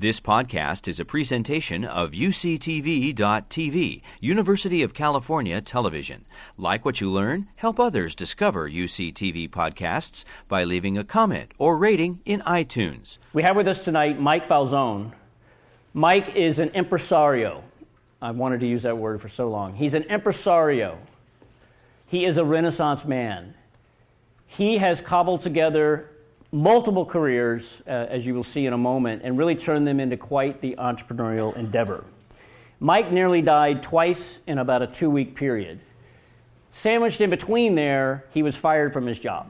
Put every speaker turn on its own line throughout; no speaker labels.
This podcast is a presentation of UCTV.tv, University of California Television. Like what you learn, help others discover UCTV podcasts by leaving a comment or rating in iTunes.
We have with us tonight Mike Falzone. Mike is an impresario. I wanted to use that word for so long. He's an impresario. He is a Renaissance man. He has cobbled together multiple careers, uh, as you will see in a moment, and really turned them into quite the entrepreneurial endeavor. Mike nearly died twice in about a two week period. Sandwiched in between there, he was fired from his job.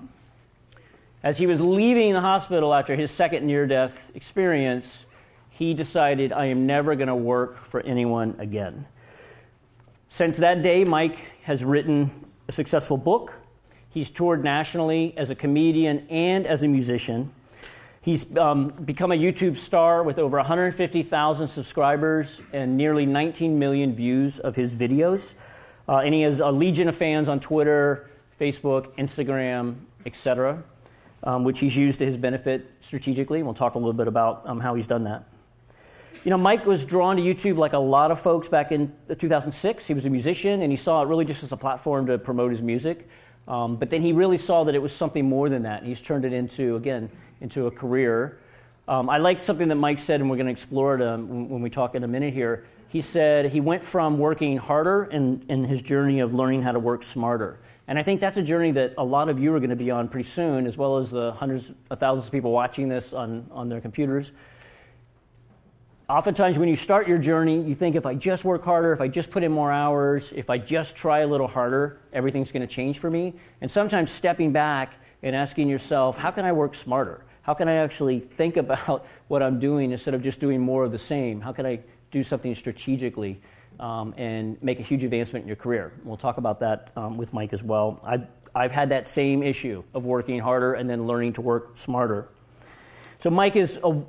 As he was leaving the hospital after his second near death experience, he decided, I am never going to work for anyone again. Since that day, Mike has written a successful book, He's toured nationally as a comedian and as a musician. He's um, become a YouTube star with over 150,000 subscribers and nearly 19 million views of his videos. Uh, and he has a legion of fans on Twitter, Facebook, Instagram, etc., um, which he's used to his benefit strategically. We'll talk a little bit about um, how he's done that. You know, Mike was drawn to YouTube like a lot of folks back in 2006. He was a musician, and he saw it really just as a platform to promote his music. Um, but then he really saw that it was something more than that. He's turned it into, again, into a career. Um, I like something that Mike said, and we're going to explore it um, when we talk in a minute here. He said he went from working harder in, in his journey of learning how to work smarter. And I think that's a journey that a lot of you are going to be on pretty soon, as well as the hundreds of thousands of people watching this on, on their computers oftentimes when you start your journey, you think if I just work harder, if I just put in more hours, if I just try a little harder, everything's going to change for me. And sometimes stepping back and asking yourself, how can I work smarter? How can I actually think about what I'm doing instead of just doing more of the same? How can I do something strategically um, and make a huge advancement in your career? We'll talk about that um, with Mike as well. I've, I've had that same issue of working harder and then learning to work smarter. So, Mike is a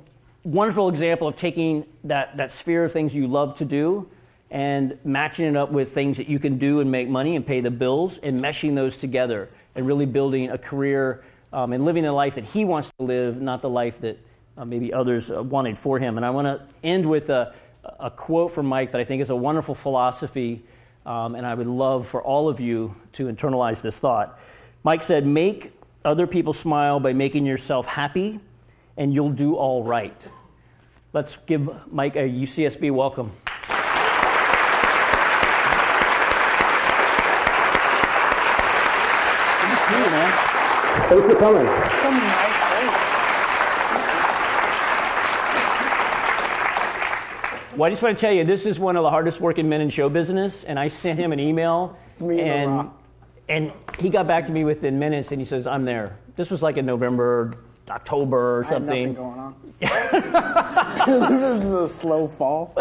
wonderful example of taking that, that sphere of things you love to do and matching it up with things that you can do and make money and pay the bills and meshing those together and really building a career um, and living the life that he wants to live, not the life that uh, maybe others uh, wanted for him. And I want to end with a, a quote from Mike that I think is a wonderful philosophy, um, and I would love for all of you to internalize this thought. Mike said, Make other people smile by making yourself happy and you'll do all right. Let's give Mike a UCSB welcome.
Thanks for coming.
Well, I just want to tell you, this is one of the hardest working men in show business, and I sent him an email.
It's me
and, and he got back to me within minutes, and he says, "I'm there." This was like in November, October or something.
going on. this is a slow fall.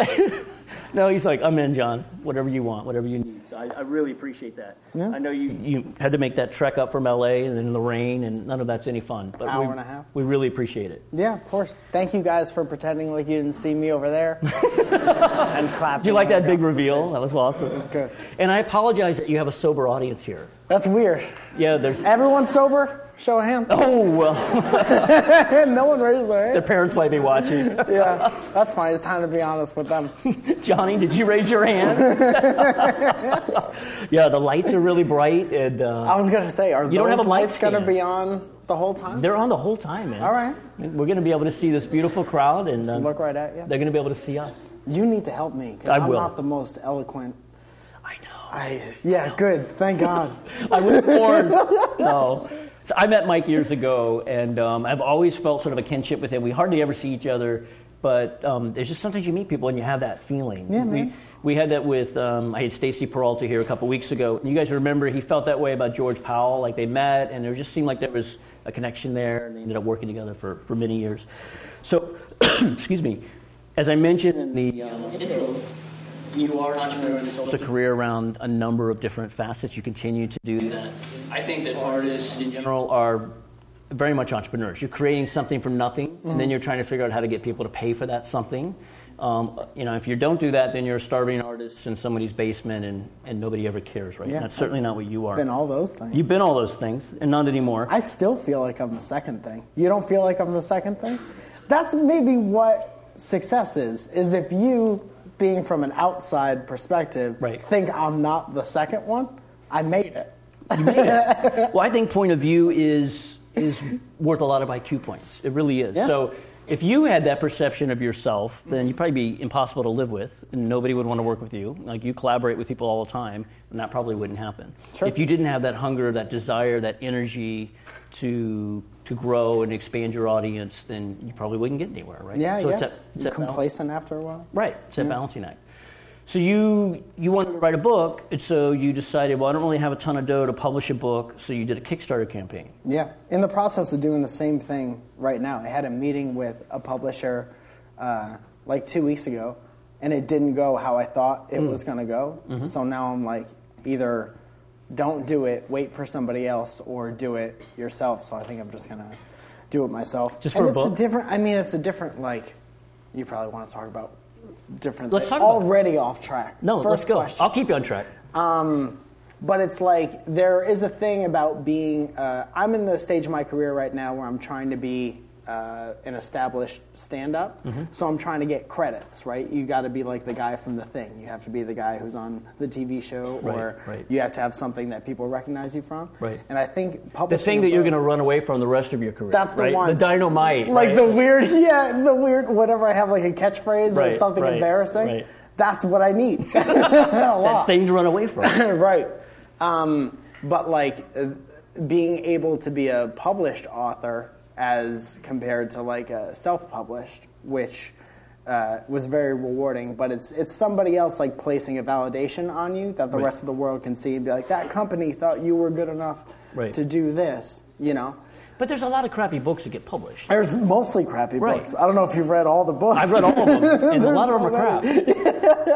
no, he's like, I'm in, John. Whatever you want, whatever you need. So I, I really appreciate that.
Yeah.
I know you, you had to make that trek up from LA and then the rain, and none of that's any fun.
But Hour
we,
and a half.
We really appreciate it.
Yeah, of course. Thank you guys for pretending like you didn't see me over there and clapping.
Did you like that big reveal? That was awesome.
It was good.
And I apologize that you have a sober audience here.
That's weird.
Yeah, there's
everyone sober. Show of hands.
Oh well.
no one raised their hand.
Their parents might be watching.
yeah, that's fine. It's time to be honest with them.
Johnny, did you raise your hand? yeah, the lights are really bright, and uh, I
was gonna say, are you
those don't have a
lights gonna be on the whole time?
They're on the whole time, man.
All right.
We're gonna be able to see this beautiful crowd, and
uh, look right at you.
They're gonna be able to see us.
You need to help me
because I'm
will. not the most eloquent.
I know.
I, yeah, good. Thank God.
I was born. no. So I met Mike years ago, and um, I've always felt sort of a kinship with him. We hardly ever see each other, but um, there's just sometimes you meet people and you have that feeling.
Yeah, man.
We, we had that with, um, I had Stacy Peralta here a couple weeks ago. And you guys remember he felt that way about George Powell. Like they met, and it just seemed like there was a connection there, and they ended up working together for, for many years. So, excuse me, as I mentioned in the um, intro, you are an entrepreneur and built a career around a number of different facets. You continue to do that. I think that artists in general are very much entrepreneurs. You're creating something from nothing, mm-hmm. and then you're trying to figure out how to get people to pay for that something. Um, you know, if you don't do that, then you're a starving artist in somebody's basement, and, and nobody ever cares, right?
Yeah,
that's certainly not what you are.
Been all those things.
You've been all those things, and not anymore.
I still feel like I'm the second thing. You don't feel like I'm the second thing? That's maybe what success is is if you being from an outside perspective
Right.
think I'm not the second one, I made it. You made it.
well, I think point of view is is worth a lot of IQ points. It really is.
Yeah.
So if you had that perception of yourself, then you'd probably be impossible to live with, and nobody would want to work with you. Like you collaborate with people all the time, and that probably wouldn't happen.
Sure.
If you didn't have that hunger, that desire, that energy to to grow and expand your audience, then you probably wouldn't get anywhere, right?
Yeah,
so
yes.
It's that, it's that balance.
complacent after a while.
Right, it's a balancing act. So you you wanted to write a book, and so you decided, well, I don't really have a ton of dough to publish a book, so you did a Kickstarter campaign.
Yeah, in the process of doing the same thing right now. I had a meeting with a publisher uh, like two weeks ago, and it didn't go how I thought it
Hmm.
was going to go.
Mm-hmm.
So now I'm like, either don't do it, wait for somebody else, or do it yourself. So I think I'm just going to do it myself.
Just
and
for a
it's
book?
a different. I mean, it's a different like. You probably want to talk about different.
Let's
things.
talk
already off track.
No,
First
let's go.
question.
I'll keep you on track.
Um, but it's like there is a thing about being. Uh, I'm in the stage of my career right now where I'm trying to be uh, an established stand-up.
Mm-hmm.
So I'm trying to get credits, right? You got to be like the guy from the thing. You have to be the guy who's on the TV show,
Right,
or
right.
you have to have something that people recognize you from.
Right.
And I think
The thing that you're going to run away from the rest of your career.
That's the
right?
one.
The dynamite.
like the weird, yeah, the weird. Whatever I have, like a catchphrase or something embarrassing. That's what I need.
that thing to run away from.
right. Um, but like uh, being able to be a published author as compared to like a self-published, which uh, was very rewarding. But it's it's somebody else like placing a validation on you that the
Right.
rest of the world can see and be like, that company thought you were good enough
Right.
to do this. You know.
But there's a lot of crappy books that get published.
There's mostly crappy
Right.
books. I don't know if you've read all the books.
I've read all of them, and a lot of them are crap.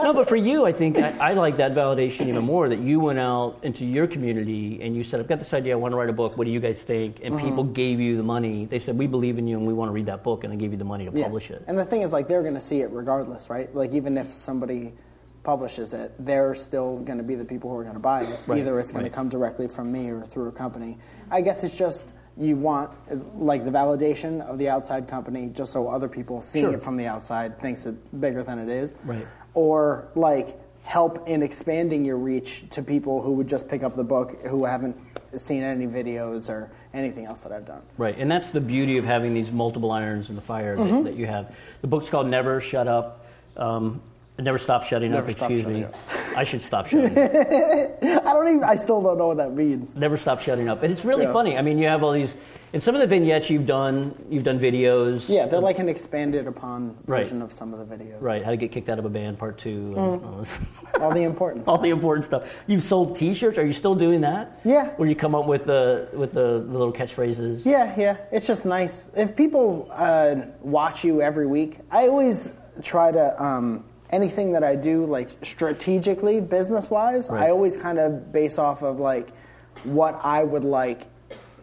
no, but for you, I think I, I like that validation even more. That you went out into your community and you said, "I've got this idea. I want to write a book. What do you guys think?" And
Mm-hmm.
people gave you the money. They said, "We believe in you, and we want to read that book," and they gave you the money to
Yeah.
publish it.
And the thing is, like, they're going to see it regardless, right? Like, even if somebody publishes it, they're still going to be the people who are going to buy it.
Right,
Either it's going
right.
to come directly from me or through a company. I guess it's just you want like the validation of the outside company, just so other people seeing
Sure.
it from the outside thinks it bigger than it is,
Right.
Or like help in expanding your reach to people who would just pick up the book who haven't seen any videos or anything else that I've done.
Right, and that's the beauty of having these multiple irons in the fire that,
Mm-hmm.
that you have. The book's called Never Shut Up. Um, Never Stop Shutting
Never
Up.
Stop
Excuse me.
Up.
I should stop shutting. up.
I don't even. I still don't know what that means.
Never stop shutting up. And it's really
Yeah.
funny. I mean, you have all these. In some of the vignettes you've done, you've done videos.
Yeah, they're like an expanded upon
Right.
version of some of the videos.
Right, how to get kicked out of a band, part two, and all,
All the important
all the important stuff. You've sold T-shirts. Are you still doing that?
Yeah.
Where you come up with the with the, the little catchphrases.
Yeah, yeah. It's just nice. If people uh, watch you every week, I always try to, um, anything that I do, like strategically, business wise,
Right.
I always kind of base off of like what I would like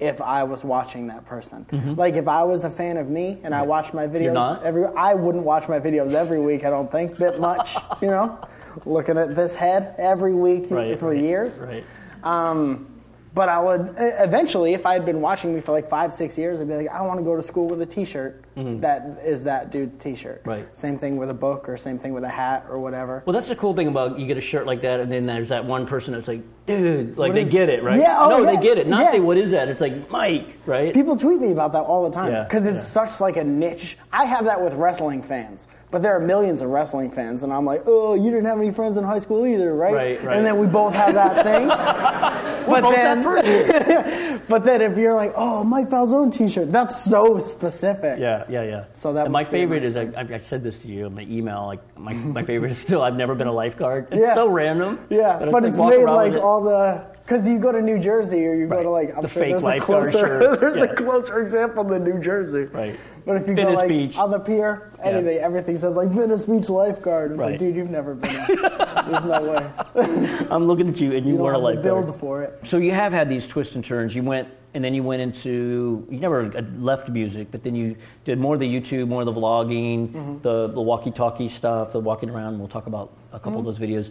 if I was watching that person. Like if I was a fan of me and I watched my videos
Mm-hmm.
every I wouldn't watch my videos every week, I don't think, that much, you know? Looking at this head every week
Right,
for
right,
years.
Right.
Um, but I would eventually, if I had been watching me for like five, six years, I'd be like, I want to go to school with a T-shirt that is that dude's T-shirt.
Mm-hmm. Right.
Same thing with a book, or same thing with a hat, or whatever.
Well, that's the cool thing about you get a shirt like that, and then there's that one person that's like, dude, like
What
they
is-
get it, right?
Yeah, oh,
no,
yeah,
they get it. Not
yeah.
they, what is that? It's like Mike, right?
People tweet me about that all the time
Yeah,
because it's
yeah.
such like a niche. I have that with wrestling fans, but there are millions of wrestling fans, and I'm like, oh, you didn't have any friends in high school either, right?
Right, right.
And then we both have that thing. but
both
then, but then if you're like, oh, Mike Falzone T-shirt, that's so specific.
Yeah, yeah, yeah.
So that
and my
must be a
favorite is I, I, said this to you in my email. Like my, my favorite is still I've never been a lifeguard. It's
Yeah.
so random.
Yeah,
but,
but
like
it's
walk
made like all the because you go to New Jersey or you go
Right.
to like I'm
The
sure
fake
there's a
lifeguard
closer there's
Yeah.
a closer example than New Jersey.
Right.
But if you
Venice
go like
Beach.
on the pier, anything, everything says like Venice Beach lifeguard. It's
Right.
like, dude, you've never been there. There's no way.
I'm looking at you and you,
You
weren't a lifeguard.
build for it.
So you have had these twists and turns. You went and then you went into you never left music, but then you did more of the YouTube, more of the vlogging,
Mm-hmm.
the, the walkie-talkie stuff, the walking around. We'll talk about a couple
Mm-hmm.
of those videos.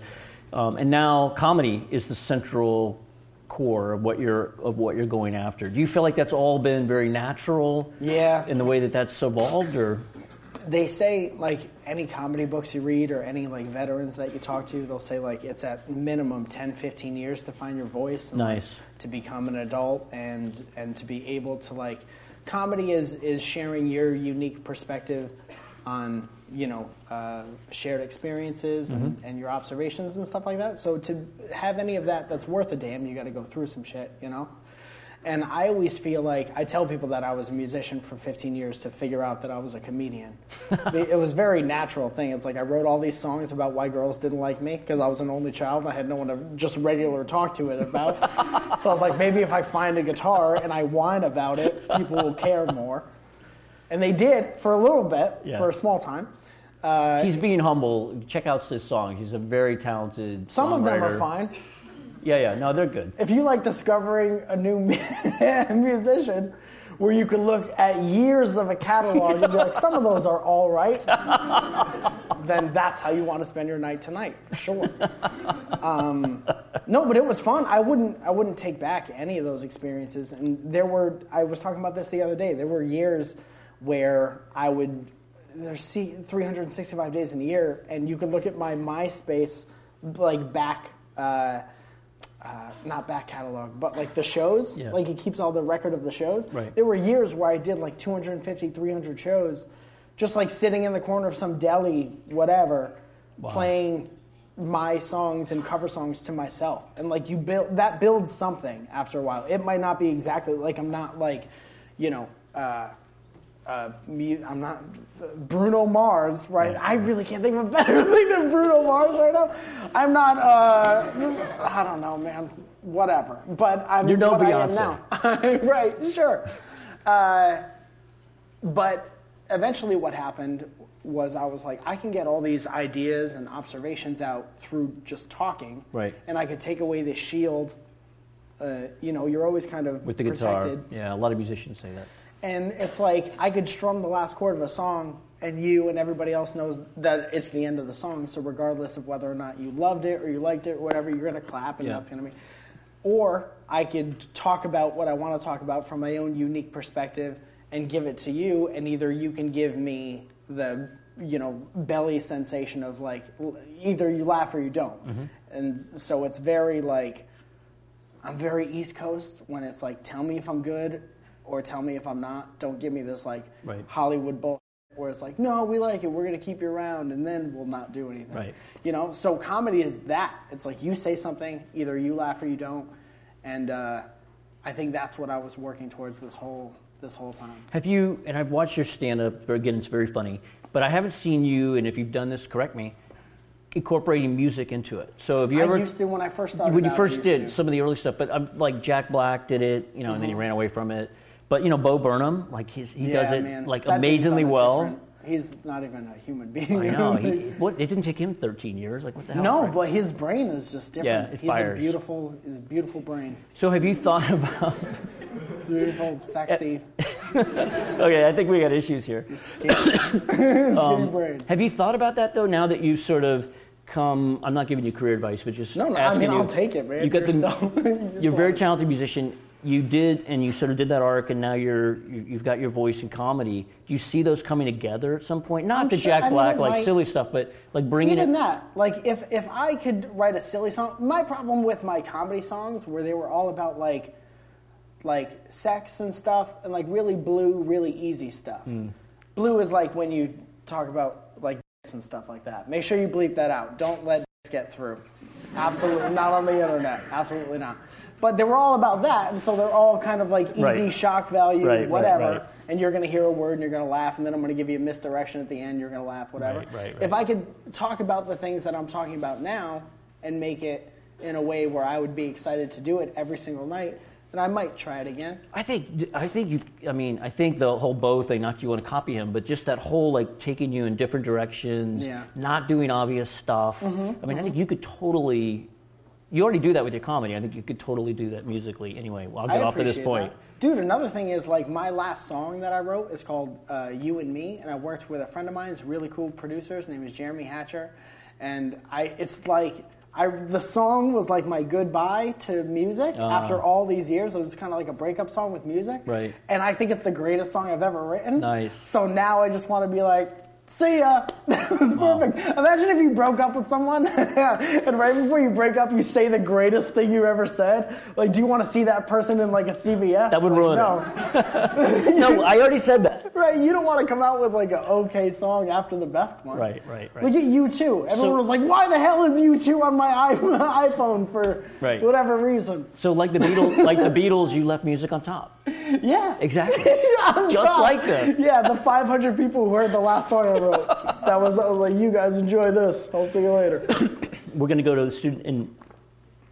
Um, and now comedy is the central core of what you're of what you're going after. Do you feel like that's all been very natural?
Yeah.
In the way that that's evolved, or
they say like any comedy books you read or any like veterans that you talk to they'll say like it's at minimum 10 15 years to find your voice and, like,
Nice.
To become an adult and and to be able to like comedy is is sharing your unique perspective on you know uh, shared experiences and, and your observations and stuff like that. So to have any of that that's worth a damn you got to go through some shit you know and I always feel like I tell people that I was a musician for 15 years to figure out that I was a comedian. it was a very natural thing. It's like I wrote all these songs about why girls didn't like me because I was an only child. and I had no one to just regular talk to it about. so I was like, maybe if I find a guitar and I whine about it, people will care more. And they did for a little bit,
Yeah.
for a small time. Uh,
He's being humble. Check out his songs. He's a very talented.
some of them are fine.
Yeah, yeah. No, they're good.
if you like discovering a new musician where you can look at years of a catalog and be like, some of those are all right, then that's how you want to spend your night tonight, for sure. Um, no, but it was fun. I wouldn't, I wouldn't take back any of those experiences. And there were, I was talking about this the other day. There were years where I would, there's see- 365 days in a year, and you could look at my MySpace, like back. Uh, uh, not back catalog, but like the shows.
Yeah.
Like it keeps all the record of the shows.
Right.
There were years where I did like 250, 300 shows, just like sitting in the corner of some deli, whatever,
Wow.
playing my songs and cover songs to myself. And like you build that builds something after a while. It might not be exactly like I'm not like, you know. Uh, uh, mu- I'm not Bruno Mars, right? I really can't think of a better thing than Bruno Mars right now. I'm not. Uh, I don't know, man. Whatever. But I'm.
You're no
what I am
Beyonce.
now. right? Sure. Uh, but eventually, what happened was I was like, I can get all these ideas and observations out through just talking,
Right.
And I could take away the shield. Uh, you know, you're always kind of
With the guitar.
protected.
Yeah, a lot of musicians say that.
And it's like I could strum the last chord of a song, and you and everybody else knows that it's the end of the song. So regardless of whether or not you loved it or you liked it or whatever, you're gonna clap, and
Yeah.
that's gonna be. Or I could talk about what I want to talk about from my own unique perspective and give it to you, and either you can give me the you know belly sensation of like either you laugh or you don't,
Mm-hmm.
and so it's very like I'm very East Coast when it's like, tell me if I'm good or tell me if I'm not. Don't give me this like
Right.
Hollywood bull where it's like, no, we like it. We're gonna keep you around, and then we'll not do anything.
Right.
You know. So comedy is that. It's like you say something, either you laugh or you don't, and uh, I think that's what I was working towards this whole this whole time.
Have you, and I've watched your stand up, again, it's very funny, but I haven't seen you, and if you've done this, correct me, incorporating music into it. So have you
I
ever.
used to when I first started.
when you first did
to. Mm-hmm.
some of the early stuff, but um, like Jack Black did it, you know, and then he ran away from it. But you know, Bo Burnham, like he's, he
Yeah,
does it
man.
like
That
amazingly well.
different- He's not even a human being.
I know. He, what? It didn't take him 13 years. Like what the hell?
no,
right?
but his brain is just different.
Yeah, it
He's
fires.
a beautiful, he's a beautiful brain.
So have you thought about?
Beautiful, sexy,
okay, I think we got issues here.
Um, brain.
Have you thought about that though? Now that you've sort of come, I'm not giving you career advice, but just
No, no, I mean,
you,
I'll take it, man.
You got
You're
the,
still- you're
you're very talented musician. You did, and you sort of did that arc, and now you're you, you've got your voice in comedy. Do you see those coming together at some point? Not
I'm
the
sure-
Jack
I mean,
Black like
might-
silly stuff, but like bringing it.
Even
it.
that, like, if if I could write a silly song, my problem with my comedy songs were they were all about like, like sex and stuff, and like really blue, really easy stuff.
Hmm.
Blue is like when you talk about like and stuff like that. Make sure you bleep that out. Don't let get through. Absolutely not on the internet. Absolutely not. But they were all about that, and so they're all kind of like easy
Right.
shock value,
Right, right,
whatever.
right.
And you're going to hear a word and you're going to laugh, and then I'm going to give you a misdirection at the end. You're going to laugh, whatever.
Right, right,
If. I could talk about the things that I'm talking about now and make it in a way where I would be excited to do it every single night, then I might try it again.
I think I think you. I mean, I think the whole Bo thing. Not you want to copy him, but just that whole like taking you in different directions,
Yeah.
not doing obvious stuff. Mm-hmm. I mean, I think mm-hmm. you could totally. You already do that with your comedy. I think you could totally do that musically. Anyway, well, I'll
I
get off to this point.
that. Dude, another thing is like my last song that I wrote is called uh, "You and Me," and I worked with a friend of mine. He's a really cool producer. His name is Jeremy Hatcher, and I. It's like I. The song was like my goodbye to music
Ah.
after all these years. It was kind of like a breakup song with music,
Right.
And I think it's the greatest song I've ever written.
Nice.
So now I just want to be like, See ya. That was perfect. Imagine if you broke up with someone and right before you break up, you say the greatest thing you ever said. Like, do you want to see that person in like a CVS?
That would
like,
ruin
no.
no, I already said that.
Right, you don't want to come out with like an okay song after the best one.
Right, right, right.
Look at U2. Everyone
So-
was like, "Why the hell is U2 on my iPhone for
Right.
whatever reason?"
So like the Beatles, like the Beatles, you left music on top.
Yeah,
Exactly. Just
top.
like them.
Yeah, the 500 people who heard the last song I wrote. That was I was like, "You guys enjoy this. I'll see you later."
We're going to go to the student in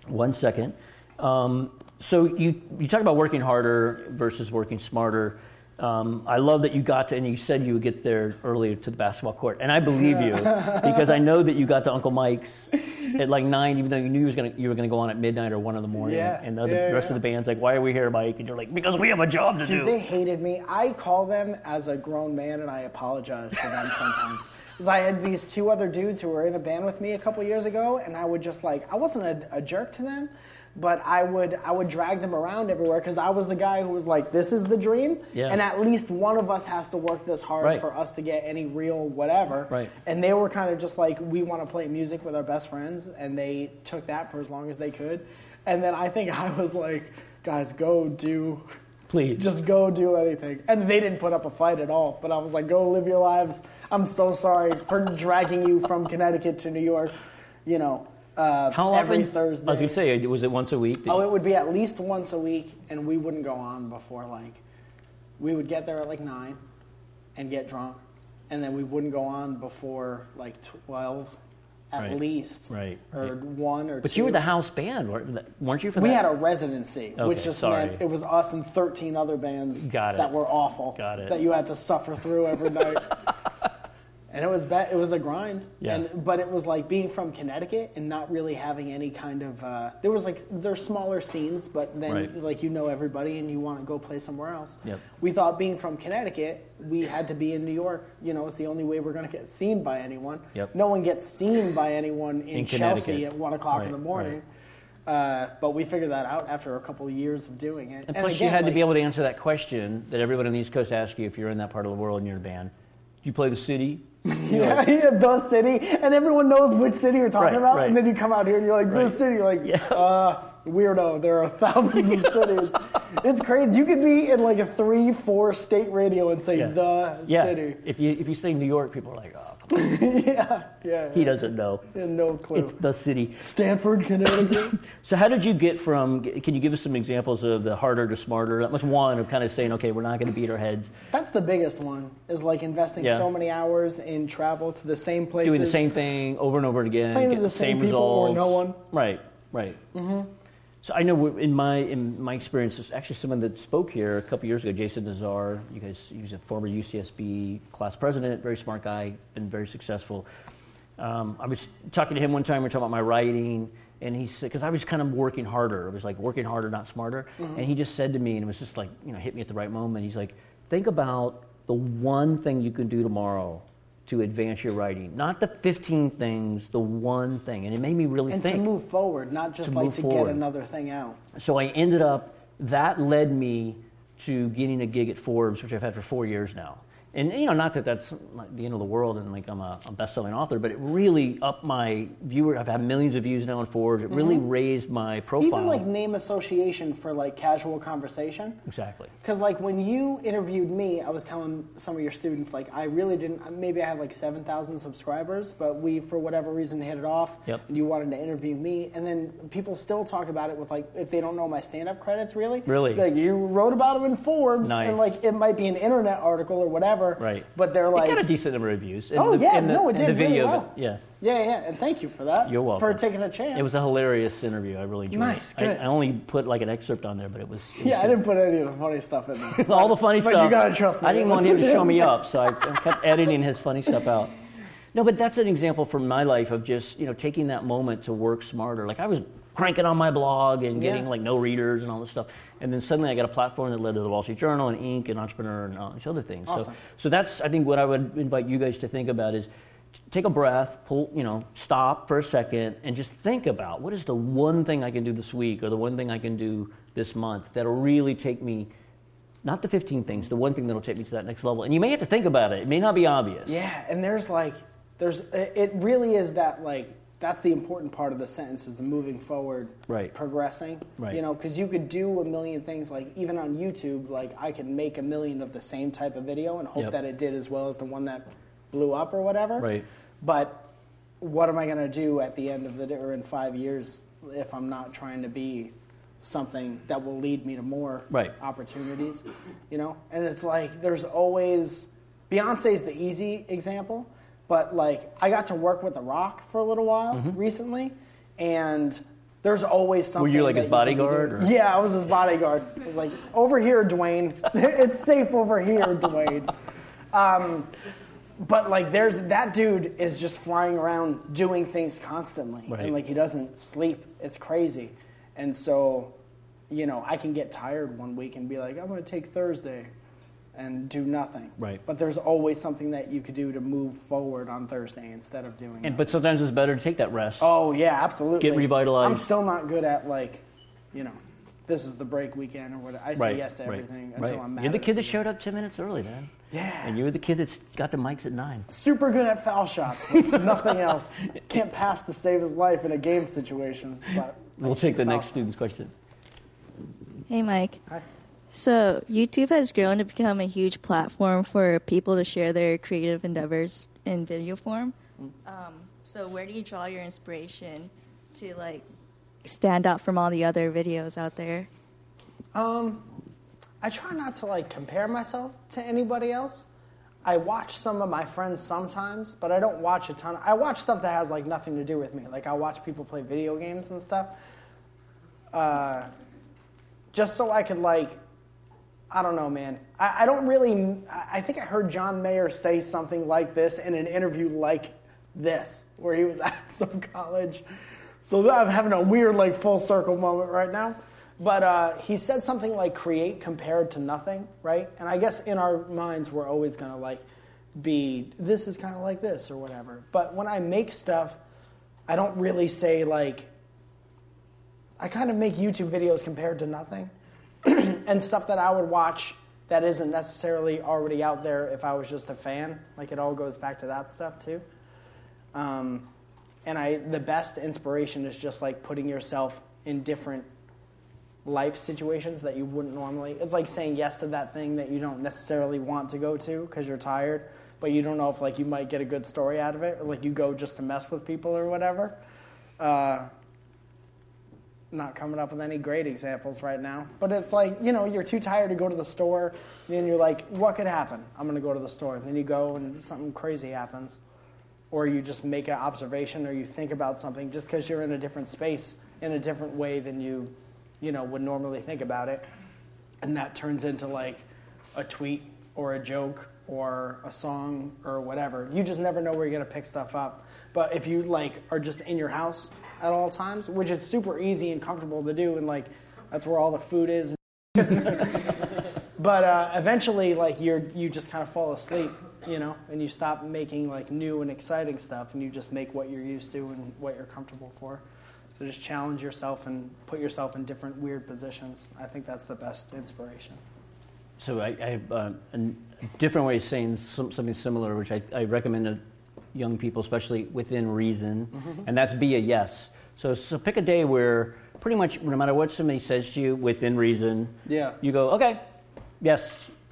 one second. Um, so you you talk about working harder versus working smarter. Um, I love that you got to, and you said you would get there earlier to the basketball court, and I believe you because I know that you got to Uncle Mike's at like nine, even though you knew you was gonna you were gonna go on at midnight or one in the morning.
Yeah,
and the, other,
yeah,
the rest
yeah.
of the band's like, "Why are we here, Mike?" And you're like, "Because we have a job to
Dude,
do."
they hated me. I call them as a grown man, and I apologize to them sometimes. Because I had these two other dudes who were in a band with me a couple years ago, and I would just like I wasn't a, a jerk to them, but I would I would drag them around everywhere because I was the guy who was like, "This is the dream,
Yeah.
and at least one of us has to work this hard
Right.
for us to get any real whatever."
Right.
And they were kind of just like, "We want to play music with our best friends," and they took that for as long as they could. And then I think I was like, "Guys, go do."
Please.
just go do anything. And they didn't put up a fight at all. But I was like, go live your lives. I'm so sorry for dragging you from Connecticut to New York. You know, uh,
How
every? Thursday.
I was gonna say, was it once a week?
Oh, it would be at least once a week, and we wouldn't go on before like we would get there at like nine and get drunk, and then we wouldn't go on before like twelve at
Right.
least,
Right,
or
right.
one or
but
two.
you were the house band, weren't you? For
We
that?
had a residency, which just
sorry.
meant it was us and 13 other bands that were awful.
Got it.
That you had to suffer through every night. And it was it was a grind.
Yeah.
And but it was like being from Connecticut and not really having any kind of uh, there was like there's smaller scenes, but then
Right.
like you know everybody and you want to go play somewhere else.
Yep.
We thought being from Connecticut, we had to be in New York. You know, it's the only way we're going to get seen by anyone.
Yep.
No one gets seen by anyone in,
In
Chelsea at one o'clock in the morning. Right. Uh, but we figured that out after a couple of years of doing it.
And plus, you
again,
had to be able to answer that question that everybody on the East Coast asks you if you're in that part of the world and you're in a band. Do you play the city?
Yeah,
like,
yeah, the city, and everyone knows which city you're talking
Right,
about,
right.
and then you come out here and you're like,
Right.
this city, you're like,
Yeah.
uh, weirdo. There are thousands of cities. It's crazy. You could be in like a three, four state radio and say
Yeah.
the
yeah.
city.
If you if you say New York, people are like, oh.
yeah, yeah.
he doesn't know.
yeah, no clue.
It's the city.
Stamford, Connecticut.
So how did you get from? Can you give us some examples of the harder to smarter? That was one of kind of saying, okay, we're not going to beat our heads,
That's the biggest one. Is like investing
Yeah.
so many hours in travel to the same places.
doing the same thing over and over again,
Playing the same people or
results.
no one.
Right, right. Mm-hmm. So I know in my in my experience, actually someone that spoke here a couple years ago, Jason Nazar. You guys, he was a former UCSB class president, very smart guy, been very successful. Um, I was talking to him one time. We were talking about my writing, and he said because I was kind of working harder. I was like working harder, not smarter. And he just said to me, and it was just like you know hit me at the right moment. He's like, think about the one thing you can do tomorrow to advance your writing, not the 15 things, the one thing. And it made me really
and
think.
to move forward, not just
To
like to
forward.
get another thing out.
So I ended up, that led me to getting a gig at Forbes, which I've had for four years now. And you know, not that that's like the end of the world and like I'm a, a best-selling author, but it really upped my viewer. I've had millions of views now on Forbes. It really raised my profile.
Mm-hmm. Even like name association for like casual conversation.
exactly.
Because like when you interviewed me, I was telling some of your students like I really didn't. Maybe I had like seven thousand subscribers, but we for whatever reason hit it off.
Yep.
And you wanted to interview me, and then people still talk about it with like if they don't know my stand-up credits really.
Really?
Like you wrote about them in Forbes,
Nice.
and like it might be an internet article or whatever.
Right.
But they're
it
like.
got a decent number of views. And
Oh,
the,
yeah,
the,
no, it did
the
really
video of
well.
it, yeah.
yeah, yeah, and thank you for that.
You're welcome.
For taking a chance.
It was a hilarious interview. I really enjoyed
Nice,
it. I,
good.
I only put like an excerpt on there, but it was. it was
Yeah, I didn't put any of the funny stuff in there.
all the funny
but
stuff.
you gotta trust me.
I didn't want him to show me up, so I I kept editing his funny stuff out. No, but that's an example from my life of just you know taking that moment to work smarter. Like I was cranking on my blog and getting
Yeah.
like no readers and all this stuff, and then suddenly I got a platform that led to the Wall Street Journal and Inc. and Entrepreneur and all these other things.
Awesome.
So, so that's I think what I would invite you guys to think about is take a breath, pull, you know, stop for a second, and just think about what is the one thing I can do this week or the one thing I can do this month that'll really take me not the 15 things, the one thing that'll take me to that next level. And you may have to think about it. It may not be obvious.
Yeah, and there's like, there's, it really is that like, that's the important part of the sentence is moving forward,
Right.
progressing.
Right.
You know, because you could do a million things, like even on YouTube, like I can make a million of the same type of video and hope
Yep.
that it did as well as the one that blew up or whatever.
Right.
But what am I going to do at the end of the day or in five years if I'm not trying to be something that will lead me to more
Right.
opportunities? You know, and it's like there's always Beyonce's the easy example, but like I got to work with The Rock for a little while recently, and there's always something.
Mm-hmm. you like his
be
bodyguard,
Yeah, I was his bodyguard. I was like, over here, Dwayne. it's safe over here, Dwayne. Um, but like, there's that dude is just flying around doing things constantly,
Right.
and like he doesn't sleep. It's crazy, and so, you know, I can get tired one week and be like, I'm going to take Thursday, and do nothing.
Right.
But there's always something that you could do to move forward on Thursday instead of doing.
And,
nothing.
but sometimes it's better to take that rest.
Oh yeah, absolutely.
Get revitalized.
I'm still not good at like, you know, this is the break weekend or whatever. I say
right.
yes to
right,
everything until
right.
I'm mad.
You're the kid that
everything.
showed up 10 minutes early, man.
Yeah.
And you're the kid that's got the mics at 9.
Super good at foul shots, nothing else. Can't pass to save his life in a game situation. But
We'll take the
shoot
next
foul.
student's question.
Hey, Mike.
Hi.
So, YouTube has grown to become a huge platform for people to share their creative endeavors in video form. Um, so, where do you draw your inspiration to like stand out from all the other videos out there?
Um, I try not to like compare myself to anybody else. I watch some of my friends sometimes, but I don't watch a ton. I watch stuff that has like nothing to do with me. Like I watch people play video games and stuff. Uh, just so I could like, I don't know, man. I, I don't really. I think I heard John Mayer say something like this in an interview like this, where he was at some college. So I'm having a weird like full circle moment right now. But uh, he said something like create compared to nothing, right? And I guess in our minds we're always gonna like be this is kind of like this or whatever. But when I make stuff, I don't really say like I kind of make YouTube videos compared to nothing and stuff that I would watch that isn't necessarily already out there if I was just a fan. Like it all goes back to that stuff too. Um, and I, the best inspiration is just like putting yourself in different life situations that you wouldn't normally. It's like saying yes to that thing that you don't necessarily want to go to because you're tired, but you don't know if like you might get a good story out of it, or like you go just to mess with people or whatever. Uh, not coming up with any great examples right now, but it's like you know you're too tired to go to the store, and you're like, what could happen? I'm gonna go to the store. And then you go and something crazy happens, or you just make an observation, or you think about something just because you're in a different space in a different way than you, you know, would normally think about it, and that turns into like a tweet or a joke or a song or whatever. You just never know where you're gonna pick stuff up. But if you like are just in your house at all times, which is super easy and comfortable to do, and like that's where all the food is. but uh, eventually, like you're you just kind of fall asleep, you know, and you stop making like new and exciting stuff, and you just make what you're used to and what you're comfortable for. So just challenge yourself and put yourself in different weird positions. I think that's the best inspiration.
So I, I have uh, a different way of saying some, something similar, which I, I recommend to young people, especially within reason, mm-hmm. and that's be a yes. So, so pick a day where pretty much no matter what somebody says to you within reason,
Yeah.
you go, okay, yes.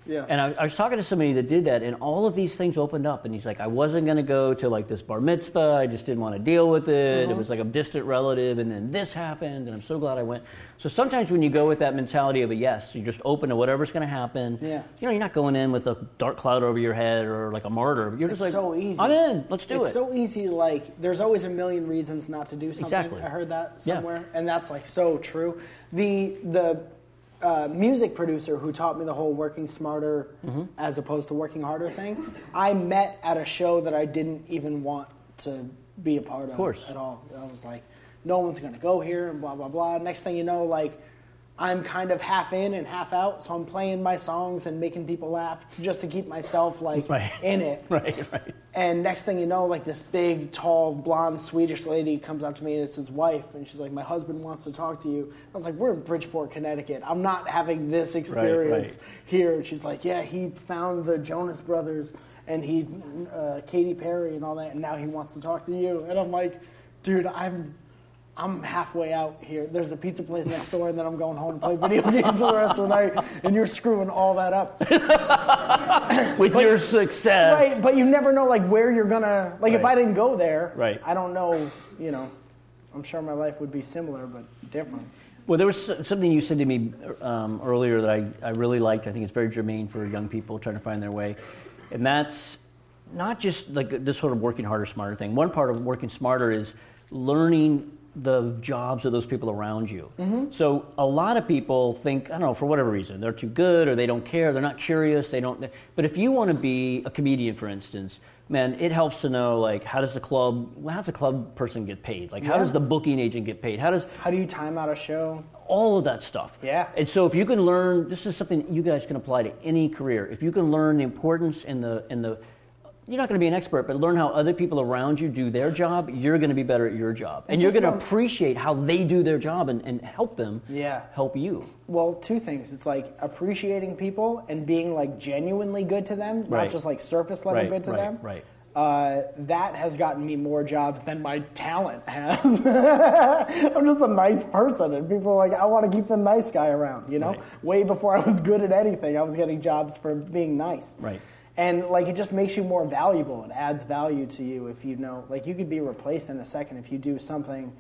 Yeah.
And I, I was talking to somebody that did that, and all of these things opened up. And he's like, I wasn't going to go to like this bar mitzvah. I just didn't want to deal with it. It uh-huh. was like a distant relative, and then this happened, and I'm so glad I went. So sometimes when you go with that mentality of a yes, you're just open to whatever's going to happen.
Yeah.
You know, you're not going in with a dark cloud over your head or like a martyr. You're just
It's
like,
so easy.
I'm in. Let's do
it's
it.
It's so easy to like. There's always a million reasons not to do something.
Exactly.
I heard that
Yeah.
somewhere, and that's like so true. The the uh, music producer who taught me the whole working smarter
Mm-hmm.
as opposed to working harder thing, I met at a show that I didn't even want to be a part of,
course.
at all. I was like, no one's going to go here, and blah blah blah. Next thing you know, like I'm kind of half in and half out, so I'm playing my songs and making people laugh to, just to keep myself like
Right.
in it.
Right, right.
And next thing you know, like this big, tall, blonde Swedish lady comes up to me and it's his wife, and she's like, "My husband wants to talk to you." I was like, "We're in Bridgeport, Connecticut. I'm not having this experience here." And she's like, "Yeah, he found the Jonas Brothers and he, uh, Katy Perry and all that, and now he wants to talk to you." And I'm like, "Dude, I'm." I'm halfway out here. There's a pizza place next door, and then I'm going home to play video games for the rest of the night. And you're screwing all that up.
With your success.
Right, but you never know like where you're gonna like if I didn't go there,
Right.
I don't know, you know. I'm sure my life would be similar but different.
Well, there was something you said to me um, earlier that I, I really liked. I think it's very germane for young people trying to find their way. And that's not just like this sort of working harder, smarter thing. One part of working smarter is learning the jobs of those people around you. Mm-hmm. So a lot of people think, I don't know, for whatever reason, they're too good or they don't care, they're not curious, they don't. But if you want to be a comedian, for instance, man, it helps to know like how does the club, how does the club person get paid? Like how does the booking agent get paid? How does
How do you time out a show?
all of that stuff.
Yeah.
And so if you can learn, this is something you guys can apply to any career. If you can learn the importance and the and the you're not going to be an expert, but learn how other people around you do their job, you're going to be better at your job. and
It's
you're going to appreciate how they do their job and, and help them
Yeah.
help you.
Well, two things. It's like appreciating people and being like genuinely good to them,
Right.
not just like surface level
Right,
good to
right,
them.
right.
Uh, that has gotten me more jobs than my talent has. I'm just a nice person, and people are like, I want to keep the nice guy around. You know, way before I was good at anything, I was getting jobs for being nice.
Right.
And like it just makes you more valuable. It adds value to you if you know, like you could be replaced in a second if you do something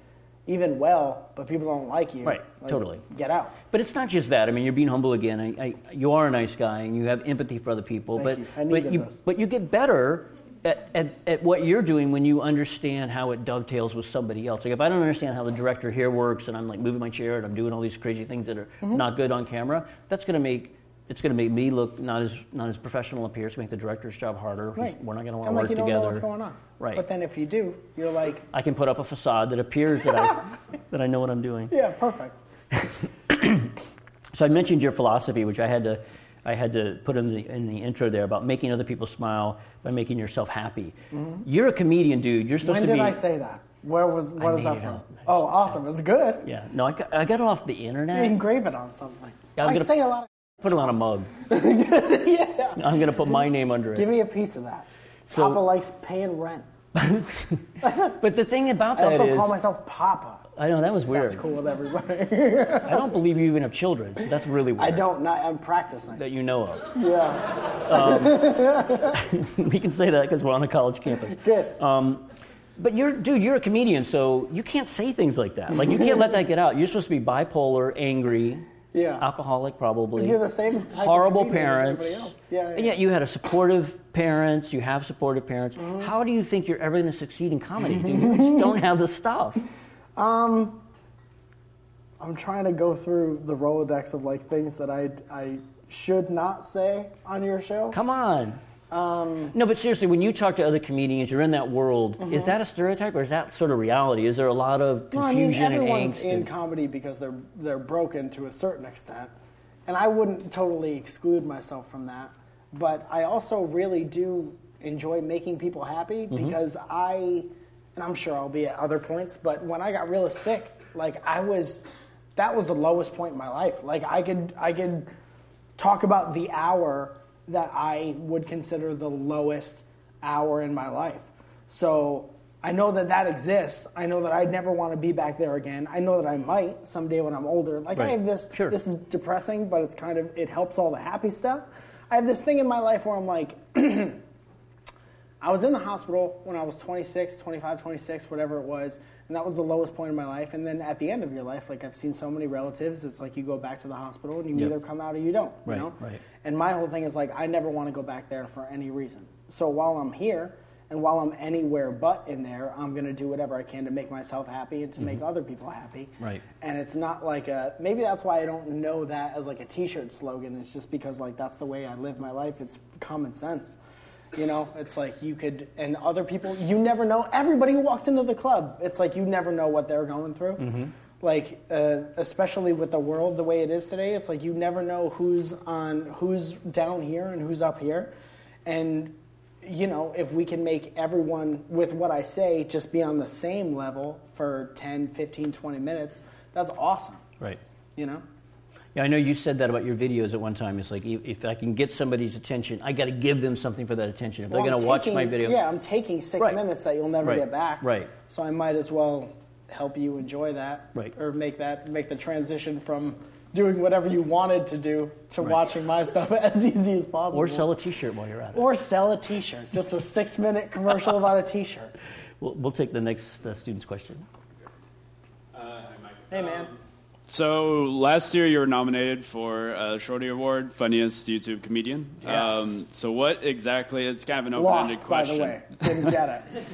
even well, but people don't like you.
Right,
Like,
totally.
Get out.
But it's not just that. I mean, you're being humble again. I, I, you are a nice guy, and you have empathy for other people.
Thank
but
you. I
but you
this.
but you get better at, at, at what you're doing when you understand how it dovetails with somebody else. Like if I don't understand how the director here works, and I'm like moving my chair and I'm doing all these crazy things that are
Mm-hmm.
not good on camera, that's going to make it's going to make me look not as not as professional up here. It's going to make the director's job harder.
Right.
We're not going to want to work
like you don't
together.
know what's going on.
Right.
But then if you do, you're like,
I can put up a facade that appears that I that I know what I'm doing.
yeah, perfect.
So I mentioned your philosophy, which I had to, I had to put in the, in the intro there about making other people smile by making yourself happy. You're a comedian, dude. You're supposed
Mm-hmm.
to
When did. I say that? Where was
I
what is that from? Oh, awesome! It's good.
Yeah, no, I got, I got it off the
You
internet.
engrave it on something.
Yeah,
I
gonna-
say a lot.
Put it on a mug.
Yeah.
I'm gonna put my name under it.
Give me a piece of that.
So-
Papa likes paying rent.
But the thing about
I
that
also
is,
call myself Papa.
I know that was weird.
That's cool with everybody.
I don't believe you even have children. So that's really weird.
I don't. Not, I'm practicing.
That you know of.
Yeah.
we can say that because we're on a college campus.
Good.
Um, but you're, dude, you're a comedian, so you can't say things like that. Like you can't let that get out. You're supposed to be bipolar, angry,
Yeah.
alcoholic, probably.
You're the same type of
horrible parents.
Yeah, yeah.
And yet you had a supportive parents. You have supportive parents.
Mm-hmm.
How do you think you're ever going to succeed in comedy? Dude? You just don't have the stuff.
I'm trying to go through the Rolodex of like things that I I should not say on your show.
Come on.
Um,
No, but seriously, when you talk to other comedians, you're in that world. Is that a stereotype or is that sort of reality? Is there a lot of
Mm-hmm. no, I mean
confusion and
everyone's
angst?
in
and-
comedy because they're they're broken to a certain extent, and I wouldn't totally exclude myself from that. But I also really do enjoy making people happy
Mm-hmm.
because I, and I'm sure I'll be at other points, but when I got really sick, like I was, that was the lowest point in my life. Like I could I could talk about the hour that I would consider the lowest hour in my life. So I know that that exists. I know that I'd never want to be back there again. I know that I might someday when I'm older. Like I have this.
Sure.
This is depressing, but it's kind of it helps all the happy stuff. I have this thing in my life where I'm like. I was in the hospital when I was 26, 25, 26, whatever it was, and that was the lowest point in my life. And then at the end of your life, like I've seen so many relatives, it's like you go back to the hospital and you
Yep.
either come out or you don't.
Right,
you know?
right.
And my whole thing is like I never want to go back there for any reason. So while I'm here and while I'm anywhere but in there, I'm going to do whatever I can to make myself happy and to make other people happy.
Mm-hmm. Right.
And it's not like a maybe that's why I don't know that as like a t-shirt slogan. It's just because like that's the way I live my life. It's common sense. You know, it's like you could, and other people, you never know. Everybody who walks into the club, it's like you never know what they're going through. like uh, especially with the world the way it is today it's like you never know who's on who's down here and who's up here and you know if we can make everyone with what i say just be on the same level for 10 15 20 minutes that's awesome
Right.
you know
Yeah, I know you said that about your videos at one time. It's like if if I can get somebody's attention, I got to give them something for that attention. If
Well,
they're going to watch my video,
yeah i'm taking six
Right.
minutes that you'll never
Right.
get back
Right.
so i might as well help you enjoy that
Right.
or make that make the transition from doing whatever you wanted to do to
Right.
watching my stuff as easy as possible
or sell a T-shirt while you're at it.
Or sell a T-shirt. Just a six-minute commercial about a T-shirt.
We'll, we'll take the next uh, student's question.
Hey, man.
So last year you were nominated for a Shorty Award, funniest YouTube comedian. Um,
Yes.
so what exactly? It's kind of an open-ended
Lost, by
question.
the way. Didn't get it.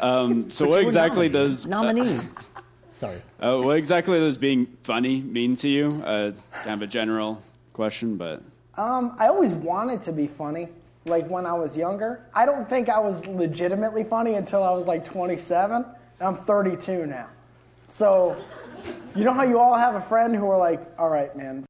Um, so what exactly does
nominee? Sorry.
uh, what exactly does being funny mean to you? Uh, kind of a general question, but
Um, I always wanted to be funny. Like when I was younger, I don't think I was legitimately funny until I was like 27. And I'm 32 now. So, you know how you all have a friend who are like, "All right, man,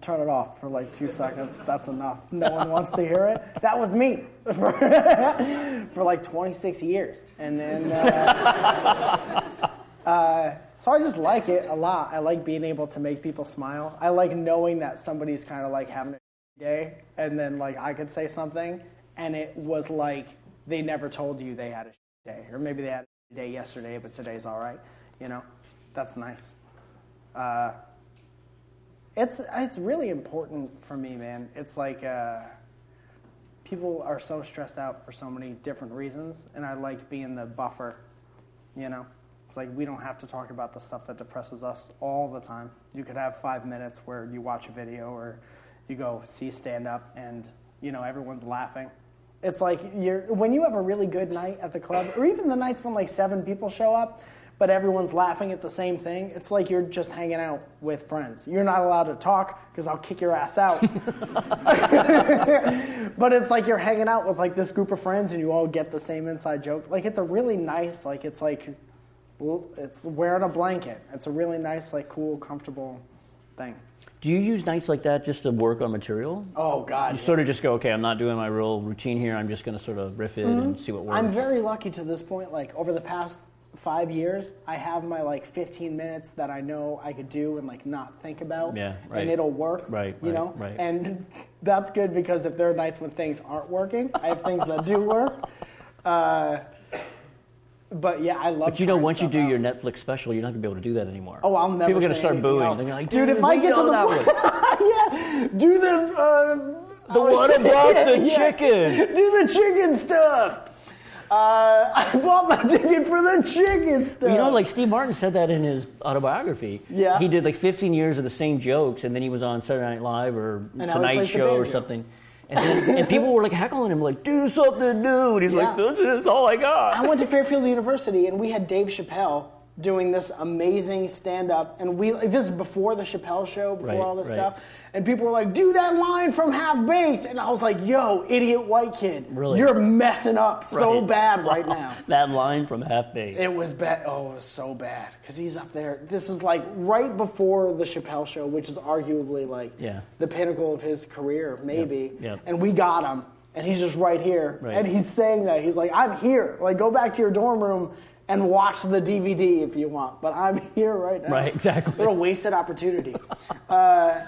turn it off for like two seconds. That's enough. No one wants to hear it." That was me for, for like 26 years, and then. Uh, uh, so I just like it a lot. I like being able to make people smile. I like knowing that somebody's kind of like having a day, and then like I could say something, and it was like they never told you they had a day, or maybe they had a day yesterday, but today's all right. You know, that's nice. Uh, it's it's really important for me, man. It's like uh, people are so stressed out for so many different reasons, and I like being the buffer. You know, it's like we don't have to talk about the stuff that depresses us all the time. You could have five minutes where you watch a video or you go see stand up, and you know everyone's laughing. It's like you're when you have a really good night at the club, or even the nights when like seven people show up, but everyone's laughing at the same thing. It's like you're just hanging out with friends. You're not allowed to talk because I'll kick your ass out. but it's like you're hanging out with like this group of friends and you all get the same inside joke. Like it's a really nice, like it's like it's wearing a blanket. It's a really nice, like cool, comfortable thing.
Do you use nights like that just to work on material?
Oh God.
You sort of just go, okay, I'm not doing my real routine here. I'm just going to sort of riff it and mm-hmm. see what works.
I'm very lucky to this point. Like over the past five years, I have my like 15 minutes that I know I could do and like not think about.
Yeah, right.
And it'll work.
Right,
You
right,
know.
right.
And that's good because if there are nights when things aren't working, I have things that do work. Uh, but yeah, I love.
but you know, once you do
out.
your Netflix special, you're not going to be able to do that anymore.
Oh, I'll never.
People are going to start booing.
else.
They're like,
dude, if I get to the
one.
yeah, do the uh,
The
oh,
what about the
yeah.
chicken?
Do the chicken stuff. Uh, I bought my ticket for the chicken stuff.
You know, like Steve Martin said that in his autobiography.
Yeah.
He did like 15 years of the same jokes, and then he was on Saturday Night Live or
he
Tonight Show or something. And, then, and people were like heckling him, like, do something new. And he's like,
Yeah.
this is all I got.
I went to Fairfield University and we had Dave Chappelle doing this amazing stand up. And we, this is before the Chappelle show, before
Right,
all this
right.
stuff. And people were like, do that line from Half Baked. And I was like, yo, idiot white kid.
Really?
You're messing up so
Right.
bad right now.
that line from Half Baked.
It was bad. Oh, it was so bad because he's up there. This is like right before the Chappelle show, which is arguably like
Yeah.
the pinnacle of his career, maybe.
yep.
And we got him, and he's just right here,
Right.
and he's saying that he's like, "I'm here. Like, go back to your dorm room." And watch the DVD if you want, but I'm here right now.
Right, exactly.
What a wasted opportunity. uh,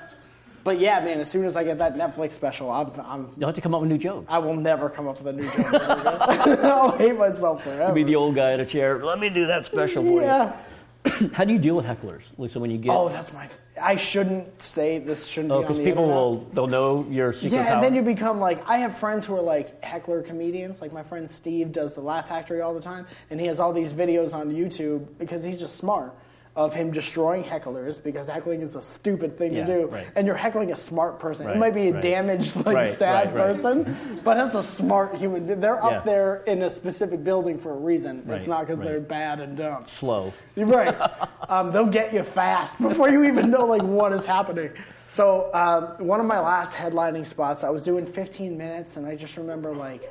but yeah, man, as soon as I get that Netflix special, I'm, I'm
You'll have to come up with new jokes.
I will never come up with a new joke. I'll hate myself forever.
Be the old guy at a chair. Let me do that special for
yeah.
you. How do you deal with hecklers? Like, so when you get,
Oh, that's my. I shouldn't say this. Shouldn't
oh,
be
because people
internet.
will they'll know your secret
Yeah,
power.
and then you become like I have friends who are like heckler comedians. Like my friend Steve does the Laugh Factory all the time, and he has all these videos on YouTube because he's just smart of him destroying hecklers because heckling is a stupid thing
Yeah,
to do,
right.
and you're heckling a smart person.
Right,
it might be a
right.
damaged, like sad person, but that's a smart human. being. They're
Yeah.
up there in a specific building for a reason. It's not because they're bad and dumb.
slow.
You're right. Um, they'll get you fast before you even know like what is happening. So um, one of my last headlining spots, I was doing 15 minutes, and I just remember like,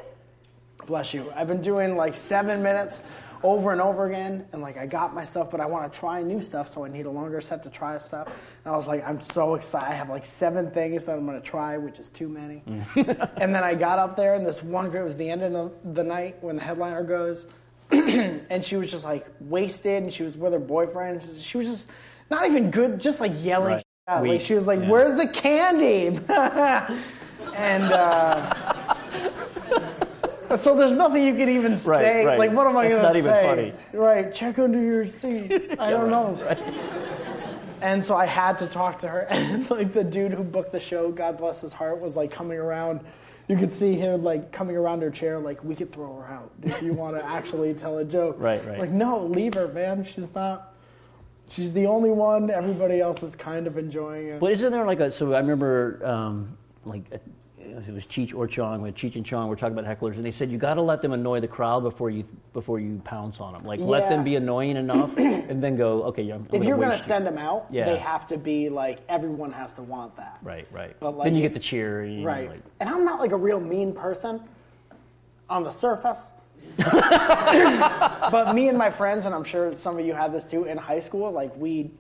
bless you, I've been doing like seven minutes over and over again, and like I got my stuff, but I want to try new stuff, so I need a longer set to try stuff. And I was like, I'm so excited. I have like seven things that I'm going to try, which is too many. and then I got up there, and this one girl it was the end of the night when the headliner goes, and she was just like wasted, and she was with her boyfriend. She was just not even good, just like yelling.
Right.
out. Like she was like,
yeah.
"Where's the candy?" and. Uh, So there's nothing you can even
Right,
say.
right.
Like, what am I going to say?
It's not even funny.
Right, check under your seat. I don't know. And so I had to talk to her, and like the dude who booked the show, God bless his heart, was like coming around. You could see him like coming around her chair, like we could throw her out if you want to actually tell a joke.
Right, right.
Like no, leave her, man. She's not. She's the only one. Everybody else is kind of enjoying it.
But isn't there like a? So I remember, um, like it was Cheech or Chong. When Cheech and Chong were talking about hecklers, and they said you got to let them annoy the crowd before you before you pounce on them. Like let them be annoying enough, and then go, okay, I'm, I'm
if you're going to send them out,
Yeah.
they have to be like everyone has to want that.
right, right.
But, like,
then you get the cheer, you know,
Right.
like-
And I'm not like a real mean person on the surface. but me and my friends, and I'm sure some of you had this too in high school, like we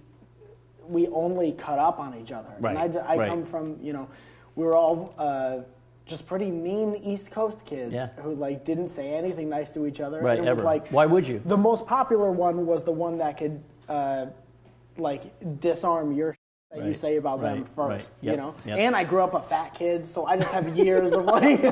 we only cut up on each other.
Right,
And I, I
right.
come from, you know, we were all uh, just pretty mean East Coast kids
Yeah.
who like didn't say anything nice to each other.
Right,
it was
ever.
like
Why would you?
The most popular one was the one that could uh, like disarm your that you say about them first,
right.
you
Yep,
know.
yep.
And I grew up a fat kid, so I just have years of like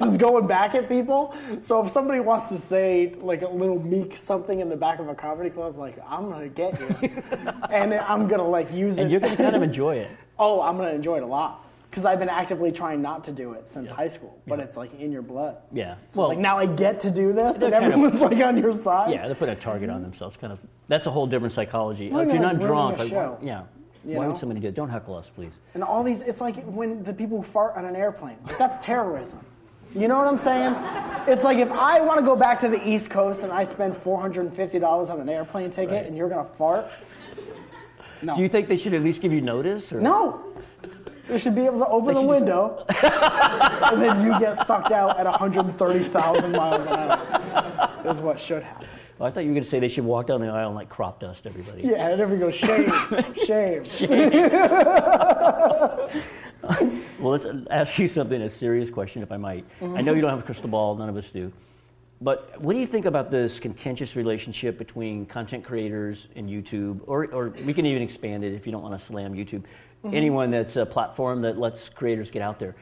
just going back at people. So if somebody wants to say like a little meek something in the back of a comedy club, like I'm gonna get you, and I'm gonna like use it.
and you're to kind of enjoy it.
oh, I'm gonna enjoy it a lot because I've been actively trying not to do it since
Yeah.
high school, but
Yeah.
it's like in your blood.
Yeah.
So like now I get to do this, and
kind of-
everyone's like on your side.
Yeah, they put a target on themselves. Kind of. That's a whole different psychology.
Well,
if
you're like
not drunk, like, yeah.
you
Why
know?
would somebody do it? Don't heckle us, please.
And all these, it's like when the people who fart on an airplane, like that's terrorism. You know what I'm saying? It's like if I want to go back to the East Coast and I spend $450 on an airplane ticket
Right.
and you're going to fart, no.
Do you think they should at least give you notice? Or?
no. They should be able to open the window and then you get sucked out at 130,000 miles an hour. Is what should happen.
Well, I thought you were going to say they should walk down the aisle and like crop dust everybody.
Yeah, and there we go. Shame. Shame.
Well, let's ask you something, a serious question, if I might. Mm-hmm. I know you don't have a crystal ball, none of us do. But what do you think about this contentious relationship between content creators and YouTube? Or, or we can even expand it if you don't want to slam YouTube. Mm-hmm. Anyone that's a platform that lets creators get out there.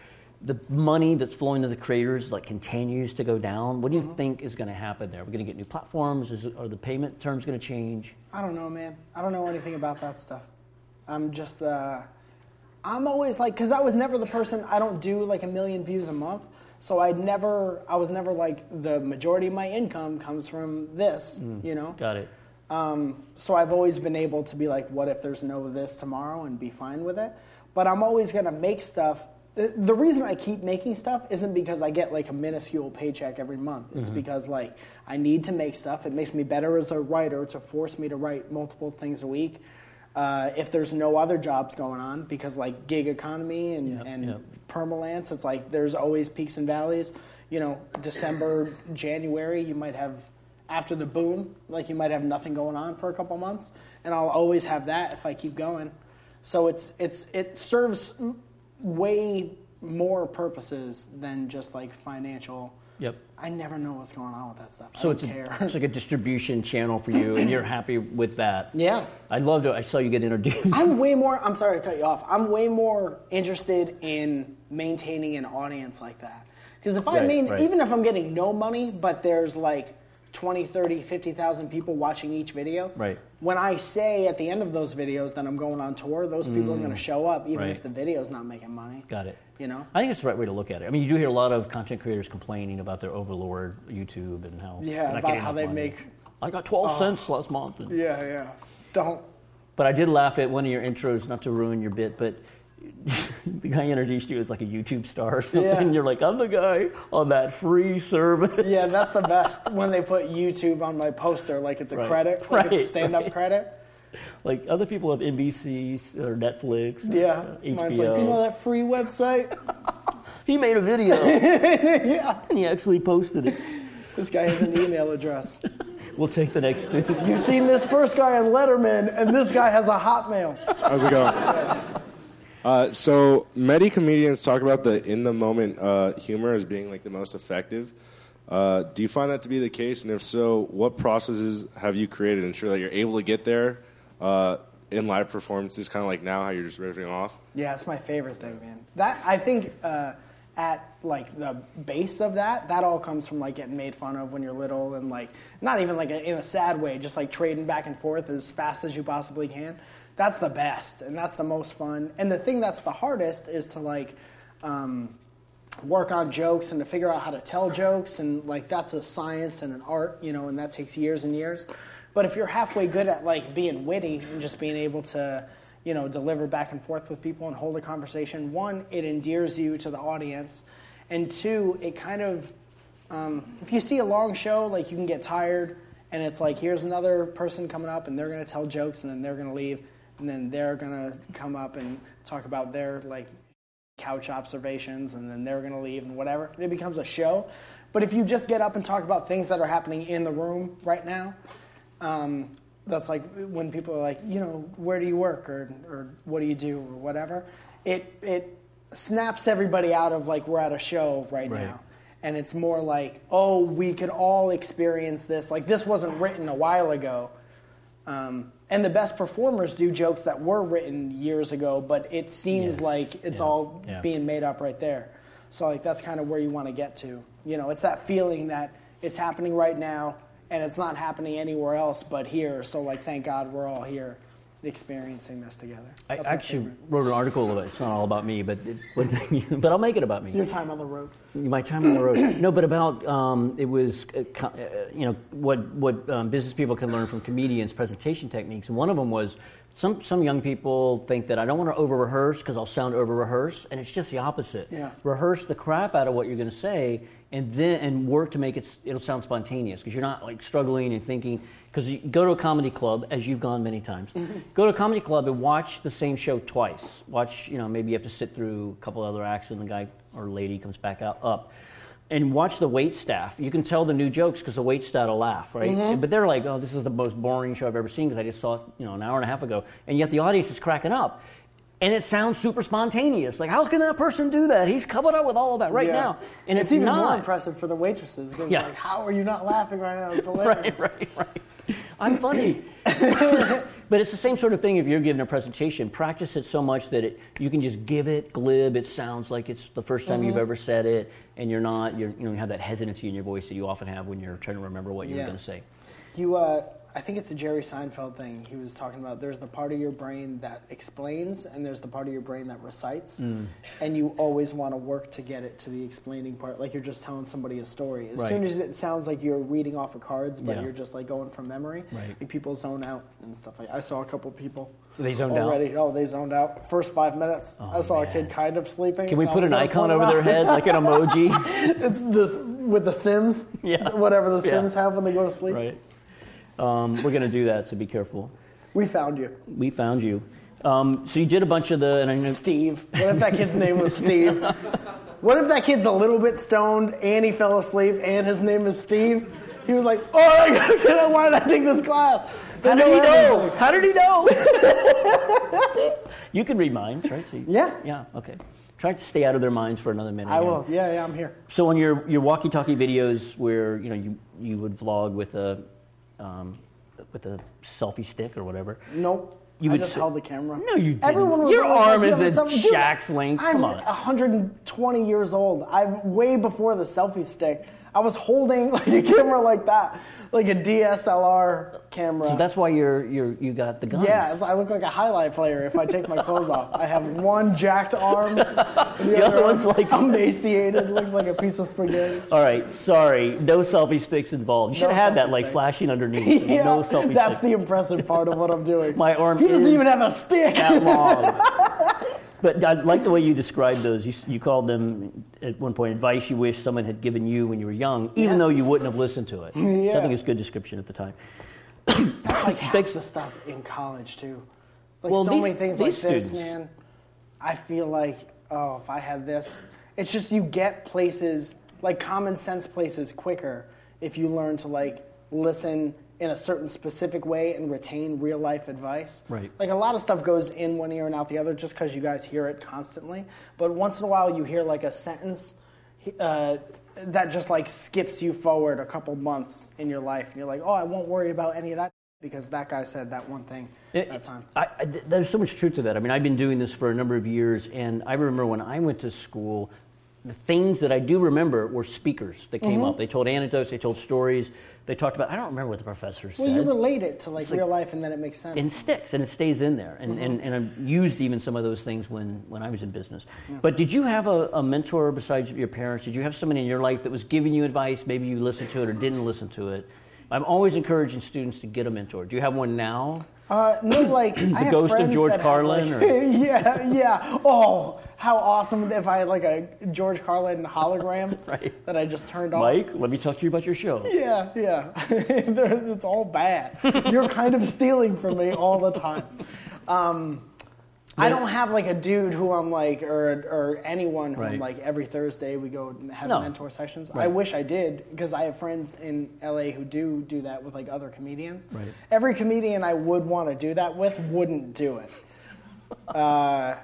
The money that's flowing to the creators like continues to go down. What do you mm-hmm. think is going to happen there? We're going to get new platforms. Is are the payment terms going to change?
I don't know, man. I don't know anything about that stuff. I'm just, uh, I'm always like, because I was never the person, I don't do like a million views a month. So I never, I was never like, the majority of my income comes from this, mm. you know?
Got it.
Um, so I've always been able to be like, what if there's no this tomorrow and be fine with it? But I'm always going to make stuff. The, the reason I keep making stuff isn't because I get like a minuscule paycheck every month. It's because like I need to make stuff. It makes me better as a writer to force me to write multiple things a week. Uh, if there's no other jobs going on, because like gig economy and,
Yep,
and
yep.
permalance, it's like there's always peaks and valleys. You know, December, January, you might have after the boom, like you might have nothing going on for a couple months, and I'll always have that if I keep going. So it's it's it serves way more purposes than just like financial.
Yep.
I never know what's going on with that stuff.
So it's, a, it's like a distribution channel for you, and you're happy with that.
yeah.
I'd love to. I saw you get introduced.
I'm way more. I'm sorry to cut you off. I'm way more interested in maintaining an audience like that. Because if I
Right,
mean,
right.
even if I'm getting no money, but there's like 20, 30, 50,000 people watching each video.
Right.
When I say at the end of those videos that I'm going on tour, those people are going to show up, even
Mm. Right.
if the video's not making money.
Got it.
You know.
I think it's the right way to look at it. I mean, you do hear a lot of content creators complaining about their overlord YouTube and how
Yeah, about how they
money.
make-
I got 12 cents last month. and-
Yeah, yeah. Don't.
But I did laugh at one of your intros, not to ruin your bit, but the guy introduced you as like a YouTube star or something.
Yeah.
You're like, I'm the guy on that free service.
Yeah, that's the best when they put YouTube on my poster, like it's a
Right.
credit, like it's a stand-up
right.
credit.
Like other people have NBC or Netflix. or,
Yeah,
uh,
mine's like you know that free website.
He made a video
yeah,
and he actually posted it.
this guy has an email address.
We'll take the next student.
You've seen this first guy on Letterman, and this guy has a Hotmail.
How's it going? Uh, so many comedians talk about the in the moment uh, humor as being like the most effective. Uh, do you find that to be the case? And if so, what processes have you created to ensure that you're able to get there uh, in live performances, kind of like now, how you're just riffing off?
Yeah, it's my favorite thing, man. That I think uh, at like the base of that, that all comes from like getting made fun of when you're little, and like not even like a, in a sad way, just like trading back and forth as fast as you possibly can. That's the best, and that's the most fun. And the thing that's the hardest is to like. Um, work on jokes and to figure out how to tell jokes and like that's a science and an art you know and that takes years and years but if you're halfway good at like being witty and just being able to you know deliver back and forth with people and hold a conversation one it endears you to the audience and two it kind of um, if you see a long show like you can get tired and it's like here's another person coming up and they're going to tell jokes and then they're going to leave and then they're going to come up and talk about their like couch observations and then they're going to leave and whatever. It becomes a show. But if you just get up and talk about things that are happening in the room right now, um, that's like when people are like, you know, where do you work or, or what do you do or whatever. It, it snaps everybody out of like we're at a show right,
Right.
now. And it's more like, oh, we could all experience this. Like this wasn't written a while ago. Um, and the best performers do jokes that were written years ago, but it seems
Yes.
like it's
Yeah.
all
Yeah.
being made up right there. So like that's kind of where you want to get to. You know, it's that feeling that it's happening right now and it's not happening anywhere else but here. So like thank God we're all here experiencing this together.
I
That's my
actually
favorite.
wrote an article about it. It's not all about me, but it, but, but I'll make it about me.
your time on the road.
My time on the road. No, but about um, it was uh, uh, you know what what um, business people can learn from comedians' presentation techniques. And one of them was some some young people think that I don't want to over rehearse because I'll sound over rehearsed, and it's just the opposite.
Yeah.
Rehearse the crap out of what you're going to say, and then and work to make it it'll sound spontaneous because you're not like struggling and thinking. Because you go to a comedy club, as you've gone many times, mm-hmm. go to a comedy club and watch the same show twice. Watch, you know, maybe you have to sit through a couple other acts and the guy or lady comes back out up and watch the wait staff. You can tell the new jokes because the wait staff will laugh, right? Mm-hmm. But they're like, "Oh, this is the most boring show I've ever seen because I just saw it, you know, an hour and a half ago." And yet the audience is cracking up, and it sounds super spontaneous. Like, how can that person do that? He's covered up with all of that right
Yeah.
now, and it's,
even more impressive for the waitresses
Yeah.
like, how are you not laughing right now? It's hilarious.
Right, right, right. I'm funny. but it's the same sort of thing if you're giving a presentation. Practice it so much that it, you can just give it glib. It sounds like it's the first time you've
Mm-hmm.
ever said it, and you're not, you're, you know, you have that hesitancy in your voice that you often have when you're trying to remember what you were
Yeah.
going to say.
You, uh, I think it's a Jerry Seinfeld thing. He was talking about there's the part of your brain that explains, and there's the part of your brain that recites.
Mm.
And you always want to work to get it to the explaining part, like you're just telling somebody a story. As
Right.
soon as it sounds like you're reading off of cards, but
Yeah.
you're just like going from memory,
Right.
like people zone out and stuff like. I saw a couple people.
They zoned out?
already. Oh, they zoned out. First five minutes,
Oh,
I saw
man.
a kid kind of sleeping.
Can we put an icon over their head, like an emoji?
it's this with the Sims.
Yeah.
Whatever the
Yeah.
Sims have when they go to sleep.
right. Um, we're going to do that, so be careful.
We found you.
We found you. Um, so you did a bunch of the, and I know,
Steve. What if that kid's name was Steve? What if that kid's a little bit stoned and he fell asleep and his name is Steve? He was like, oh, I gotta get out. Why did I take this class?
How did he know? How did he know? you can read minds, right? So you-
Yeah.
Yeah. Okay. Try to stay out of their minds for another minute.
I
again.
will. Yeah, yeah, I'm here.
So on your your walkie-talkie videos, where you know you you would vlog with a um, with a selfie stick or whatever.
Nope.
You
I
would
just
say-
held the camera.
No, you didn't.
Everyone was
Your arm
like,
is at
have a selfie." Dude,
Shaq's length.
I'm
on.
120 years old. I'm way before the selfie stick. I was holding like a camera like that, like a DSLR camera.
So that's why you're you're you got the gun.
Yeah, I look like a highlight player if I take my clothes off. I have one jacked arm, and the,
other one's
arm
like-
emaciated, looks like a piece of spaghetti.
All right. Sorry. No selfie sticks involved. You should
No
have had that like
stick.
flashing underneath.
Yeah,
no selfie sticks.
that's
stick.
the impressive part of what I'm doing.
My arm
He doesn't even have a stick.
that long. But I like the way you described those. You, you called them at one point advice you wish someone had given you when you were young, even
Yeah.
though you wouldn't have listened to it. So I think it's a good description at the time.
That's like half
Thanks.
the stuff in college too. Like
Well,
so
these-
many things like this,
students-
man. I feel like, oh, if I had this, it's just you get places like common sense places quicker if you learn to like listen in a certain specific way and retain real life advice.
Right.
Like a lot of stuff goes in one ear and out the other just because you guys hear it constantly. But once in a while, you hear like a sentence uh, that just like skips you forward a couple months in your life, and you're like, oh, I won't worry about any of that because that guy said that one thing
It-
that time.
I, I, there's so much truth to that. I mean, I've been doing this for a number of years, and I remember when I went to school, the things that I do remember were speakers that
Mm-hmm.
came up. They told anecdotes, they told stories, they talked about. I don't remember what the professor
Well,
said.
you relate it to like,
like-
real life, and then it makes sense.
and it sticks and it stays in there. And,
Mm-hmm.
and, and I've used even some of those things when, when I was in business. But did you have a, a mentor besides your parents? Did you have someone in your life that was giving you advice? Maybe you listened to it or didn't listen to it. I'm always encouraging students to get a mentor. Do you have one now?
Uh, no, like the I have
ghost of George Carlin,
like-
or-
yeah, yeah. Oh, how awesome if I had like a George Carlin hologram
Right.
that I just turned on.
Mike, let me talk to you about your show.
Yeah, yeah. it's all bad. You're kind of stealing from me all the time. Um, I don't have like a dude who I'm like, or or anyone who I'm like every Thursday we go and have
No.
mentor sessions. I wish I did because I have friends in LA who do do that with like other comedians.
Right.
Every comedian I would want to do that with wouldn't do it. Uh,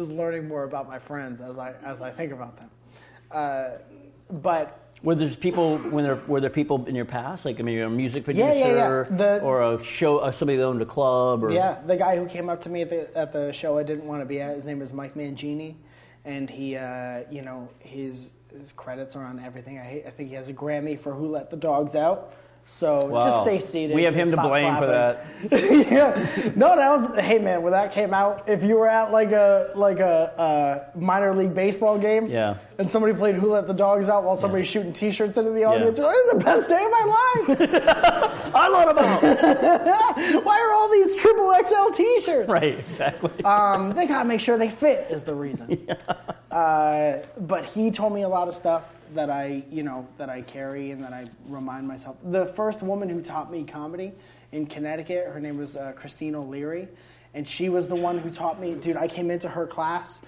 just learning more about my friends as I as I think about them. Uh, but
Were there people when there were there people in your past, like I mean, you're a music
Yeah,
producer,
yeah, yeah. The-
or a show, uh, somebody that owned a club, or
Yeah, the guy who came up to me at the at the show I didn't want to be at. His name is Mike Mangini, and he, uh, you know, his his credits are on everything. I I think he has a Grammy for Who Let the Dogs Out. So
Wow.
just stay seated.
We have him to blame for that.
yeah. No, that was. Hey man, when that came out, if you were at like a like a uh, minor league baseball game,
Yeah.
and somebody played Who Let the Dogs Out while somebody's shooting T-shirts into the audience,
Yeah.
this is the best day of my life.
I love about
Why are all these triple XL T-shirts?
right, exactly.
Um, they gotta make sure they fit is the reason. uh, but he told me a lot of stuff that I, you know, that I carry and that I remind myself. The first woman who taught me comedy in Connecticut, her name was uh, Christine O'Leary, and she was the one who taught me. Dude, I came into her class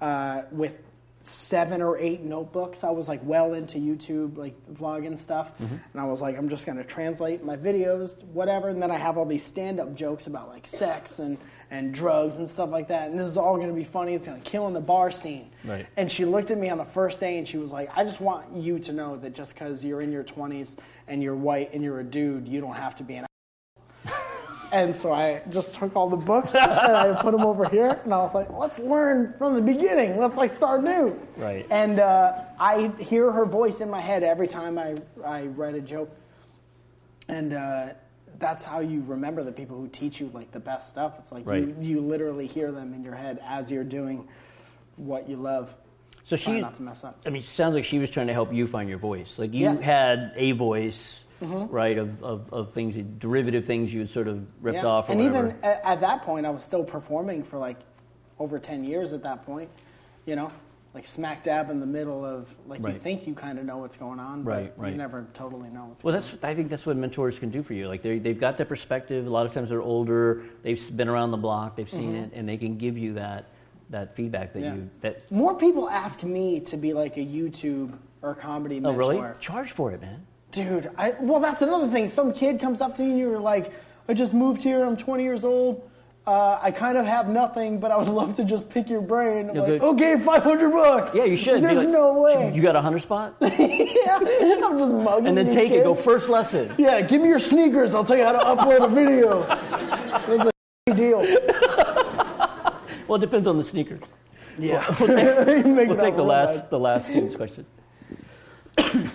uh, with seven or eight notebooks. I was like well into YouTube, like vlogging stuff, and I was like, I'm just gonna translate my videos, whatever. And then I have all these stand-up jokes about like sex and and drugs and stuff like that. And this is all gonna be funny. It's gonna kill in the bar scene.
Right.
And she looked at me on the first day and she was like, I just want you to know that just because you're in your 20s and you're white and you're a dude, you don't have to be an and so I just took all the books and I put them over here, and I was like, "Let's learn from the beginning. Let's like start new."
Right.
And uh, I hear her voice in my head every time I I write a joke, and uh, that's how you remember the people who teach you like the best stuff. It's like
Right.
you you literally hear them in your head as you're doing what you love.
So she,
not to mess up.
I mean, it sounds like she was trying to help you find your voice. Like you
Yeah. Mm-hmm.
had a voice, right, of, of, of things, derivative things you had sort of ripped
Yeah.
off
and
whatever.
even at, at that point, I was still performing for like over 10 years at that point, you know, like smack dab in the middle of like you think you kind of know what's going on,
Right,
but
right.
you never totally know what's
well, that's I think that's what mentors can do for you. Like they they've got that perspective. A lot of times they're older. They've been around the block. They've seen it, and they can give you that that feedback that
Mm-hmm. Yeah.
you that.
More people ask me to be like a YouTube or comedy
Oh,
mentor.
really? Charge for it, man.
Dude, I, well, that's another thing. Some kid comes up to you and you're like, I just moved here, I'm 20 years old. Uh, I kind of have nothing, but I would love to just pick your brain. I'm
You'll
like,
do-
okay, 500 bucks.
Yeah, you should.
There's
like,
no way.
You got a hundred spot,
yeah, I'm just mugging
and then
these
take it. Go first lesson.
Yeah, give me your sneakers. I'll tell you how to upload a video. That's a deal.
Well, it depends on the sneakers.
Yeah.
We'll take the last the last student's question.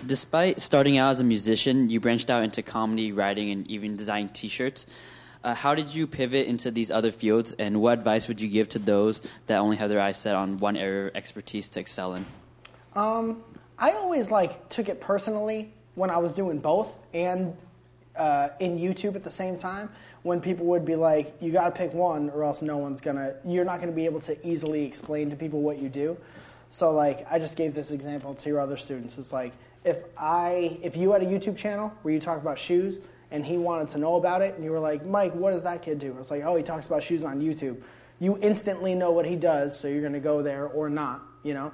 Despite starting out as a musician, you branched out into comedy, writing, and even designing T-shirts. Uh, how did you pivot into these other fields, and what advice would you give to those that only have their eyes set on one area of expertise to excel in?
I always like took it personally when I was doing both and uh, in YouTube at the same time. When people would be like, "You got to pick one, or else no one's gonna. You're not gonna be able to easily explain to people what you do." So like, I just gave this example to your other students. It's like if I, if you had a YouTube channel where you talk about shoes, and he wanted to know about it, and you were like, "Mike, what does that kid do?" It's like, "Oh, he talks about shoes on YouTube." You instantly know what he does, so you're gonna go there or not. You know.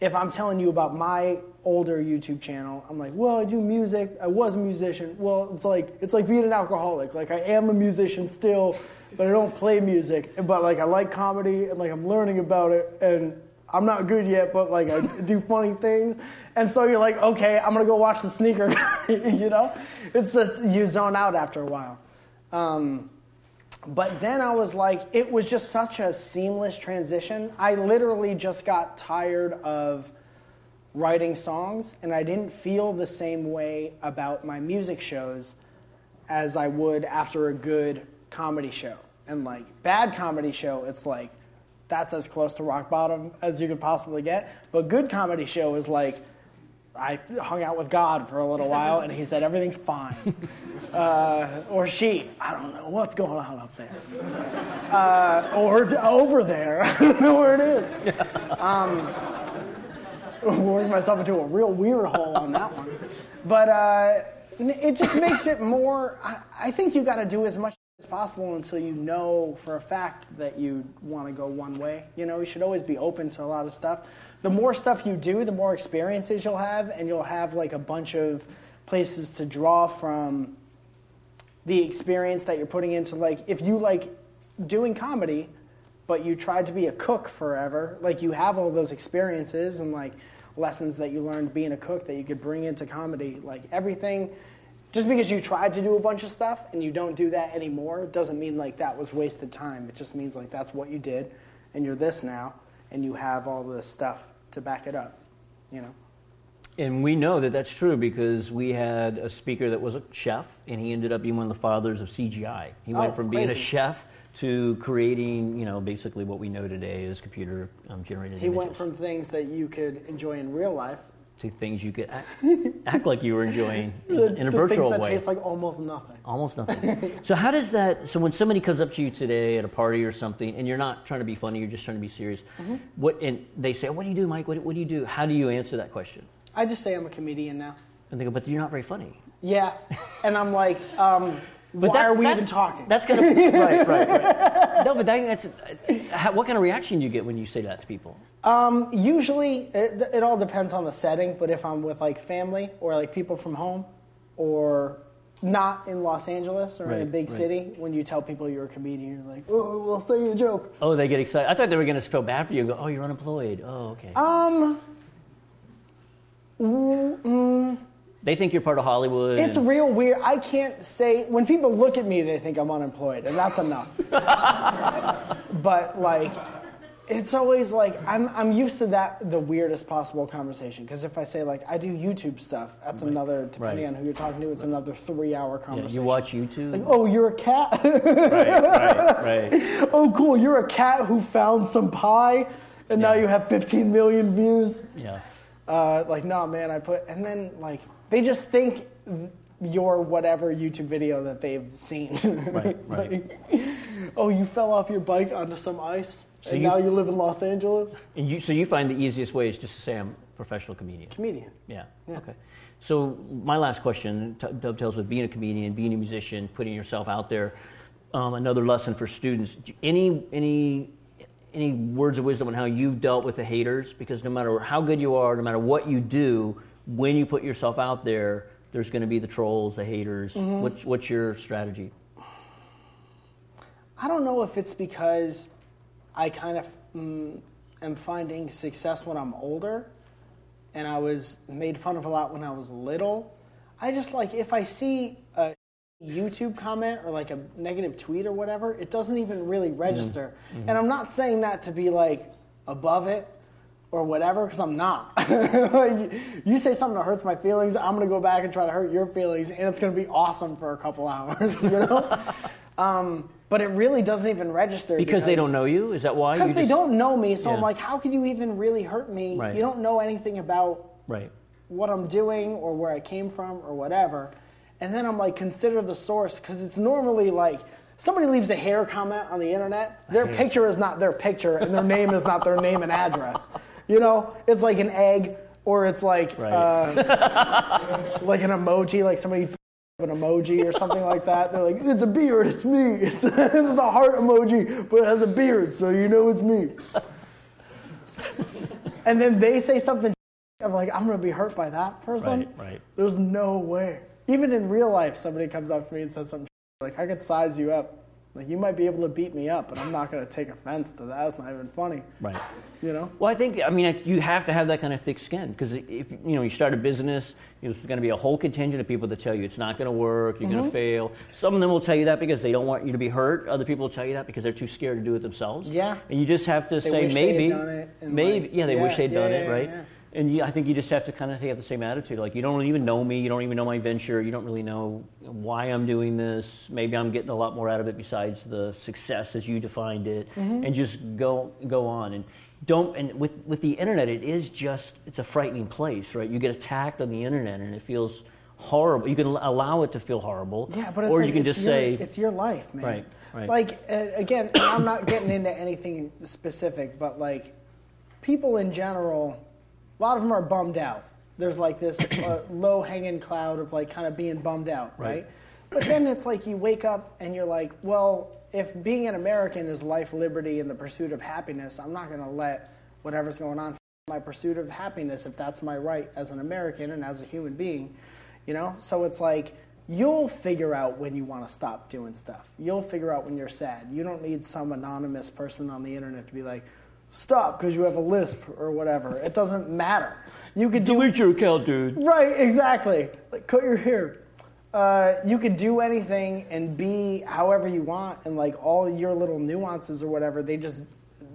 if I'm telling you about my older YouTube channel, I'm like, well, I do music. I was a musician. Well, it's like it's like being an alcoholic. Like I am a musician still, but I don't play music. But like I like comedy and like I'm learning about it and I'm not good yet, but like I do funny things. And so you're like, okay, I'm gonna go watch the sneaker you know, it's just you zone out after a while. Um, but then I was like, it was just such a seamless transition. I literally just got tired of writing songs, and I didn't feel the same way about my music shows as I would after a good comedy show. And like bad comedy show, it's like that's as close to rock bottom as you could possibly get. But good comedy show is like I hung out with God for a little while, and He said everything's fine. Uh, or she, I don't know what's going on up there, uh, or over there. I don't know where it is. Um, working myself into a real weird hole on that one. But uh, it just makes it more. I, I think you got to do as much as possible until you know for a fact that you want to go one way. You know, you should always be open to a lot of stuff. The more stuff you do, the more experiences you'll have, and you'll have like a bunch of places to draw from the experience that you're putting into like if you like doing comedy but you tried to be a cook forever like you have all those experiences and like lessons that you learned being a cook that you could bring into comedy like everything just because you tried to do a bunch of stuff and you don't do that anymore doesn't mean like that was wasted time it just means like that's what you did and you're this now and you have all the stuff to back it up you know
And we know that that's true because we had a speaker that was a chef, and he ended up being one of the fathers of CGI. He
Oh,
went from being a chef to creating, you know, basically what we know today as computer um, generated
he
images.
went from things that you could enjoy in real life
to things you could act, act like you were enjoying in, in a virtual
things that
way.
taste like almost nothing
Almost nothing. so how does that? So when somebody comes up to you today at a party or something, and you're not trying to be funny, you're just trying to be serious.
Mm-hmm.
What and they say, "What do you do, Mike? What, what do you do?" How do you answer that question?
I just say I'm a comedian now.
And they go, "But you're not very funny."
Yeah, and I'm like, um,
But
Why are we even talking?
That's gonna right, right, right. No, but that, that's uh, how, what kind of reaction do you get when you say that to people?
Um, usually, it, it all depends on the setting. But if I'm with like family or like people from home, or not in Los Angeles or in a big
right.
city, when you tell people you're a comedian, you're like, oh, we'll say you a joke.
Oh, they get excited. I thought they were gonna feel bad for you. and Go, oh, you're unemployed. Oh, okay.
Um, mm,
they think you're part of Hollywood.
it's
and-
real weird. I can't say when people look at me, they think I'm unemployed, and that's enough. but like, it's always like I'm I'm used to that the weirdest possible conversation because if I say like I do YouTube stuff, that's another depending
Right.
on who you're talking to, it's another three hour
yeah,
conversation.
you watch YouTube.
Like, oh, you're a cat.
right, right, right.
oh, cool. You're a cat who found some pie, and now you have 15 million views.
Yeah.
Uh, like, nah, man, I put, and then like they just think your whatever YouTube video that they've seen.
Right, right.
Like, oh, you fell off your bike onto some ice,
So
and
you-
now you live in Los Angeles.
And you, so you find the easiest way is just to say I'm a professional comedian.
Comedian.
Yeah.
Yeah.
Okay. So my last question t- dovetails with being a comedian, being a musician, putting yourself out there. Um, another lesson for students. Any any any words of wisdom on how you've dealt with the haters? Because no matter how good you are, no matter what you do, when you put yourself out there, there's going to be the trolls, the haters.
Mm-hmm.
What's what's your strategy?
I don't know if it's because I kind of mm, am finding success when I'm older, and I was made fun of a lot when I was little. I just like if I see a YouTube comment or like a negative tweet or whatever, it doesn't even really register. And I'm not saying that to be like above it or whatever, because I'm not. like, you say something that hurts my feelings, I'm gonna go back and try to hurt your feelings, and it's gonna be awesome for a couple hours, you know. um, but it really doesn't even register
Because they don't know you. Is that why?
Because they
just-
don't know me, so I'm like, how could you even really hurt me?
Right.
You don't know anything about
Right.
what I'm doing or where I came from or whatever. And then I'm like, consider the source because it's normally like somebody leaves a hair comment on the internet. Their picture is not their picture and their name is not their name and address. You know, it's like an egg or it's like
Right.
uh, like an emoji, like somebody an emoji or something like that. They're like, it's a beard, it's me. It's the heart emoji, but it has a beard, so you know it's me. and then they say something. I'm like, I'm gonna be hurt by that person.
Right, right.
There's no way. Even in real life, somebody comes up to me and says something like, I could size you up. Like you might be able to beat me up, but I'm not gonna take offense to that. It's not even funny.
Right.
You know?
Well, I think I mean you have to have that kind of thick skin because if you know you start a business, there's going to be a whole contingent of people that tell you it's not going to work, you're going to mm-hmm. fail. Some of them will tell you that because they don't want you to be hurt. Other people will tell you that because they're too scared to do it themselves.
Yeah.
And you just have to
They
say
wish they had
maybe,
done it
maybe,
like,
yeah, they
yeah,
wish they'd
yeah,
done
yeah,
it, right? And you, I think you just have to kind of have the same attitude. Like you don't even know me, you don't even know my venture, you don't really know why I'm doing this. Maybe I'm getting a lot more out of it besides the success as you defined it,
Mm-hmm.
and just go go on and don't. And with with the internet, it is just it's a frightening place, right? You get attacked on the internet, and it feels horrible. You can allow it to feel horrible,
Yeah, but it's
or
like,
you can
it's
just
your,
say,
it's your life, man.
Right, right.
Like uh, again, I'm not getting into anything specific, but like people in general, a lot of them are bummed out. There's like this uh, low hanging cloud of like kind of being bummed out, right?
Right.
But then it's like you wake up and you're like, well, if being an American is life, liberty, and the pursuit of happiness, I'm not going to let whatever's going on my pursuit of happiness if that's my right as an American and as a human being. You know? So it's like you'll figure out when you want to stop doing stuff. You'll figure out when you're sad. You don't need some anonymous person on the internet to be like, stop because you have a lisp or whatever. It doesn't matter. You could do
delete your account, dude.
Right, exactly. Like cut your hair. Uh, you could do anything and be however you want, and like all your little nuances or whatever, they just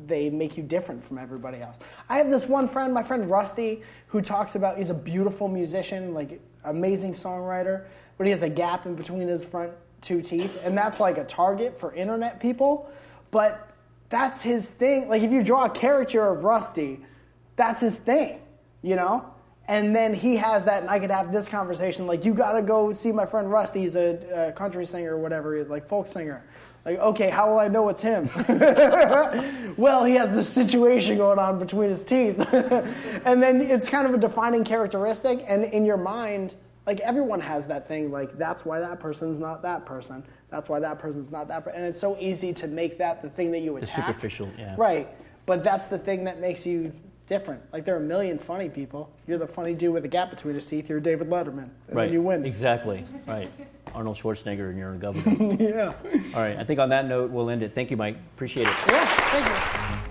they make you different from everybody else. I have this one friend, my friend Rusty, who talks about he's a beautiful musician, like amazing songwriter, but he has a gap in between his front two teeth, and that's like a target for internet people. But that's his thing. Like if you draw a caricature of Rusty, that's his thing, you know? And then he has that, and I could have this conversation like, you gotta go see my friend Rusty. He's a, a country singer or whatever, like folk singer. Like, okay, how will I know it's him? well, he has this situation going on between his teeth. and then it's kind of a defining characteristic, and in your mind, like everyone has that thing, like, that's why that person's not that person. That's why that person's not that person. And it's so easy to make that the thing that you
The
attack.
superficial, yeah.
Right. But that's the thing that makes you different. Like there are a million funny people. You're the funny dude with a gap between his teeth. You're David Letterman. And
Right.
then you win.
Exactly. Right. Arnold Schwarzenegger and you're a governor.
yeah.
All right. I think on that note, we'll end it. Thank you, Mike. Appreciate it.
Yeah. Thank you.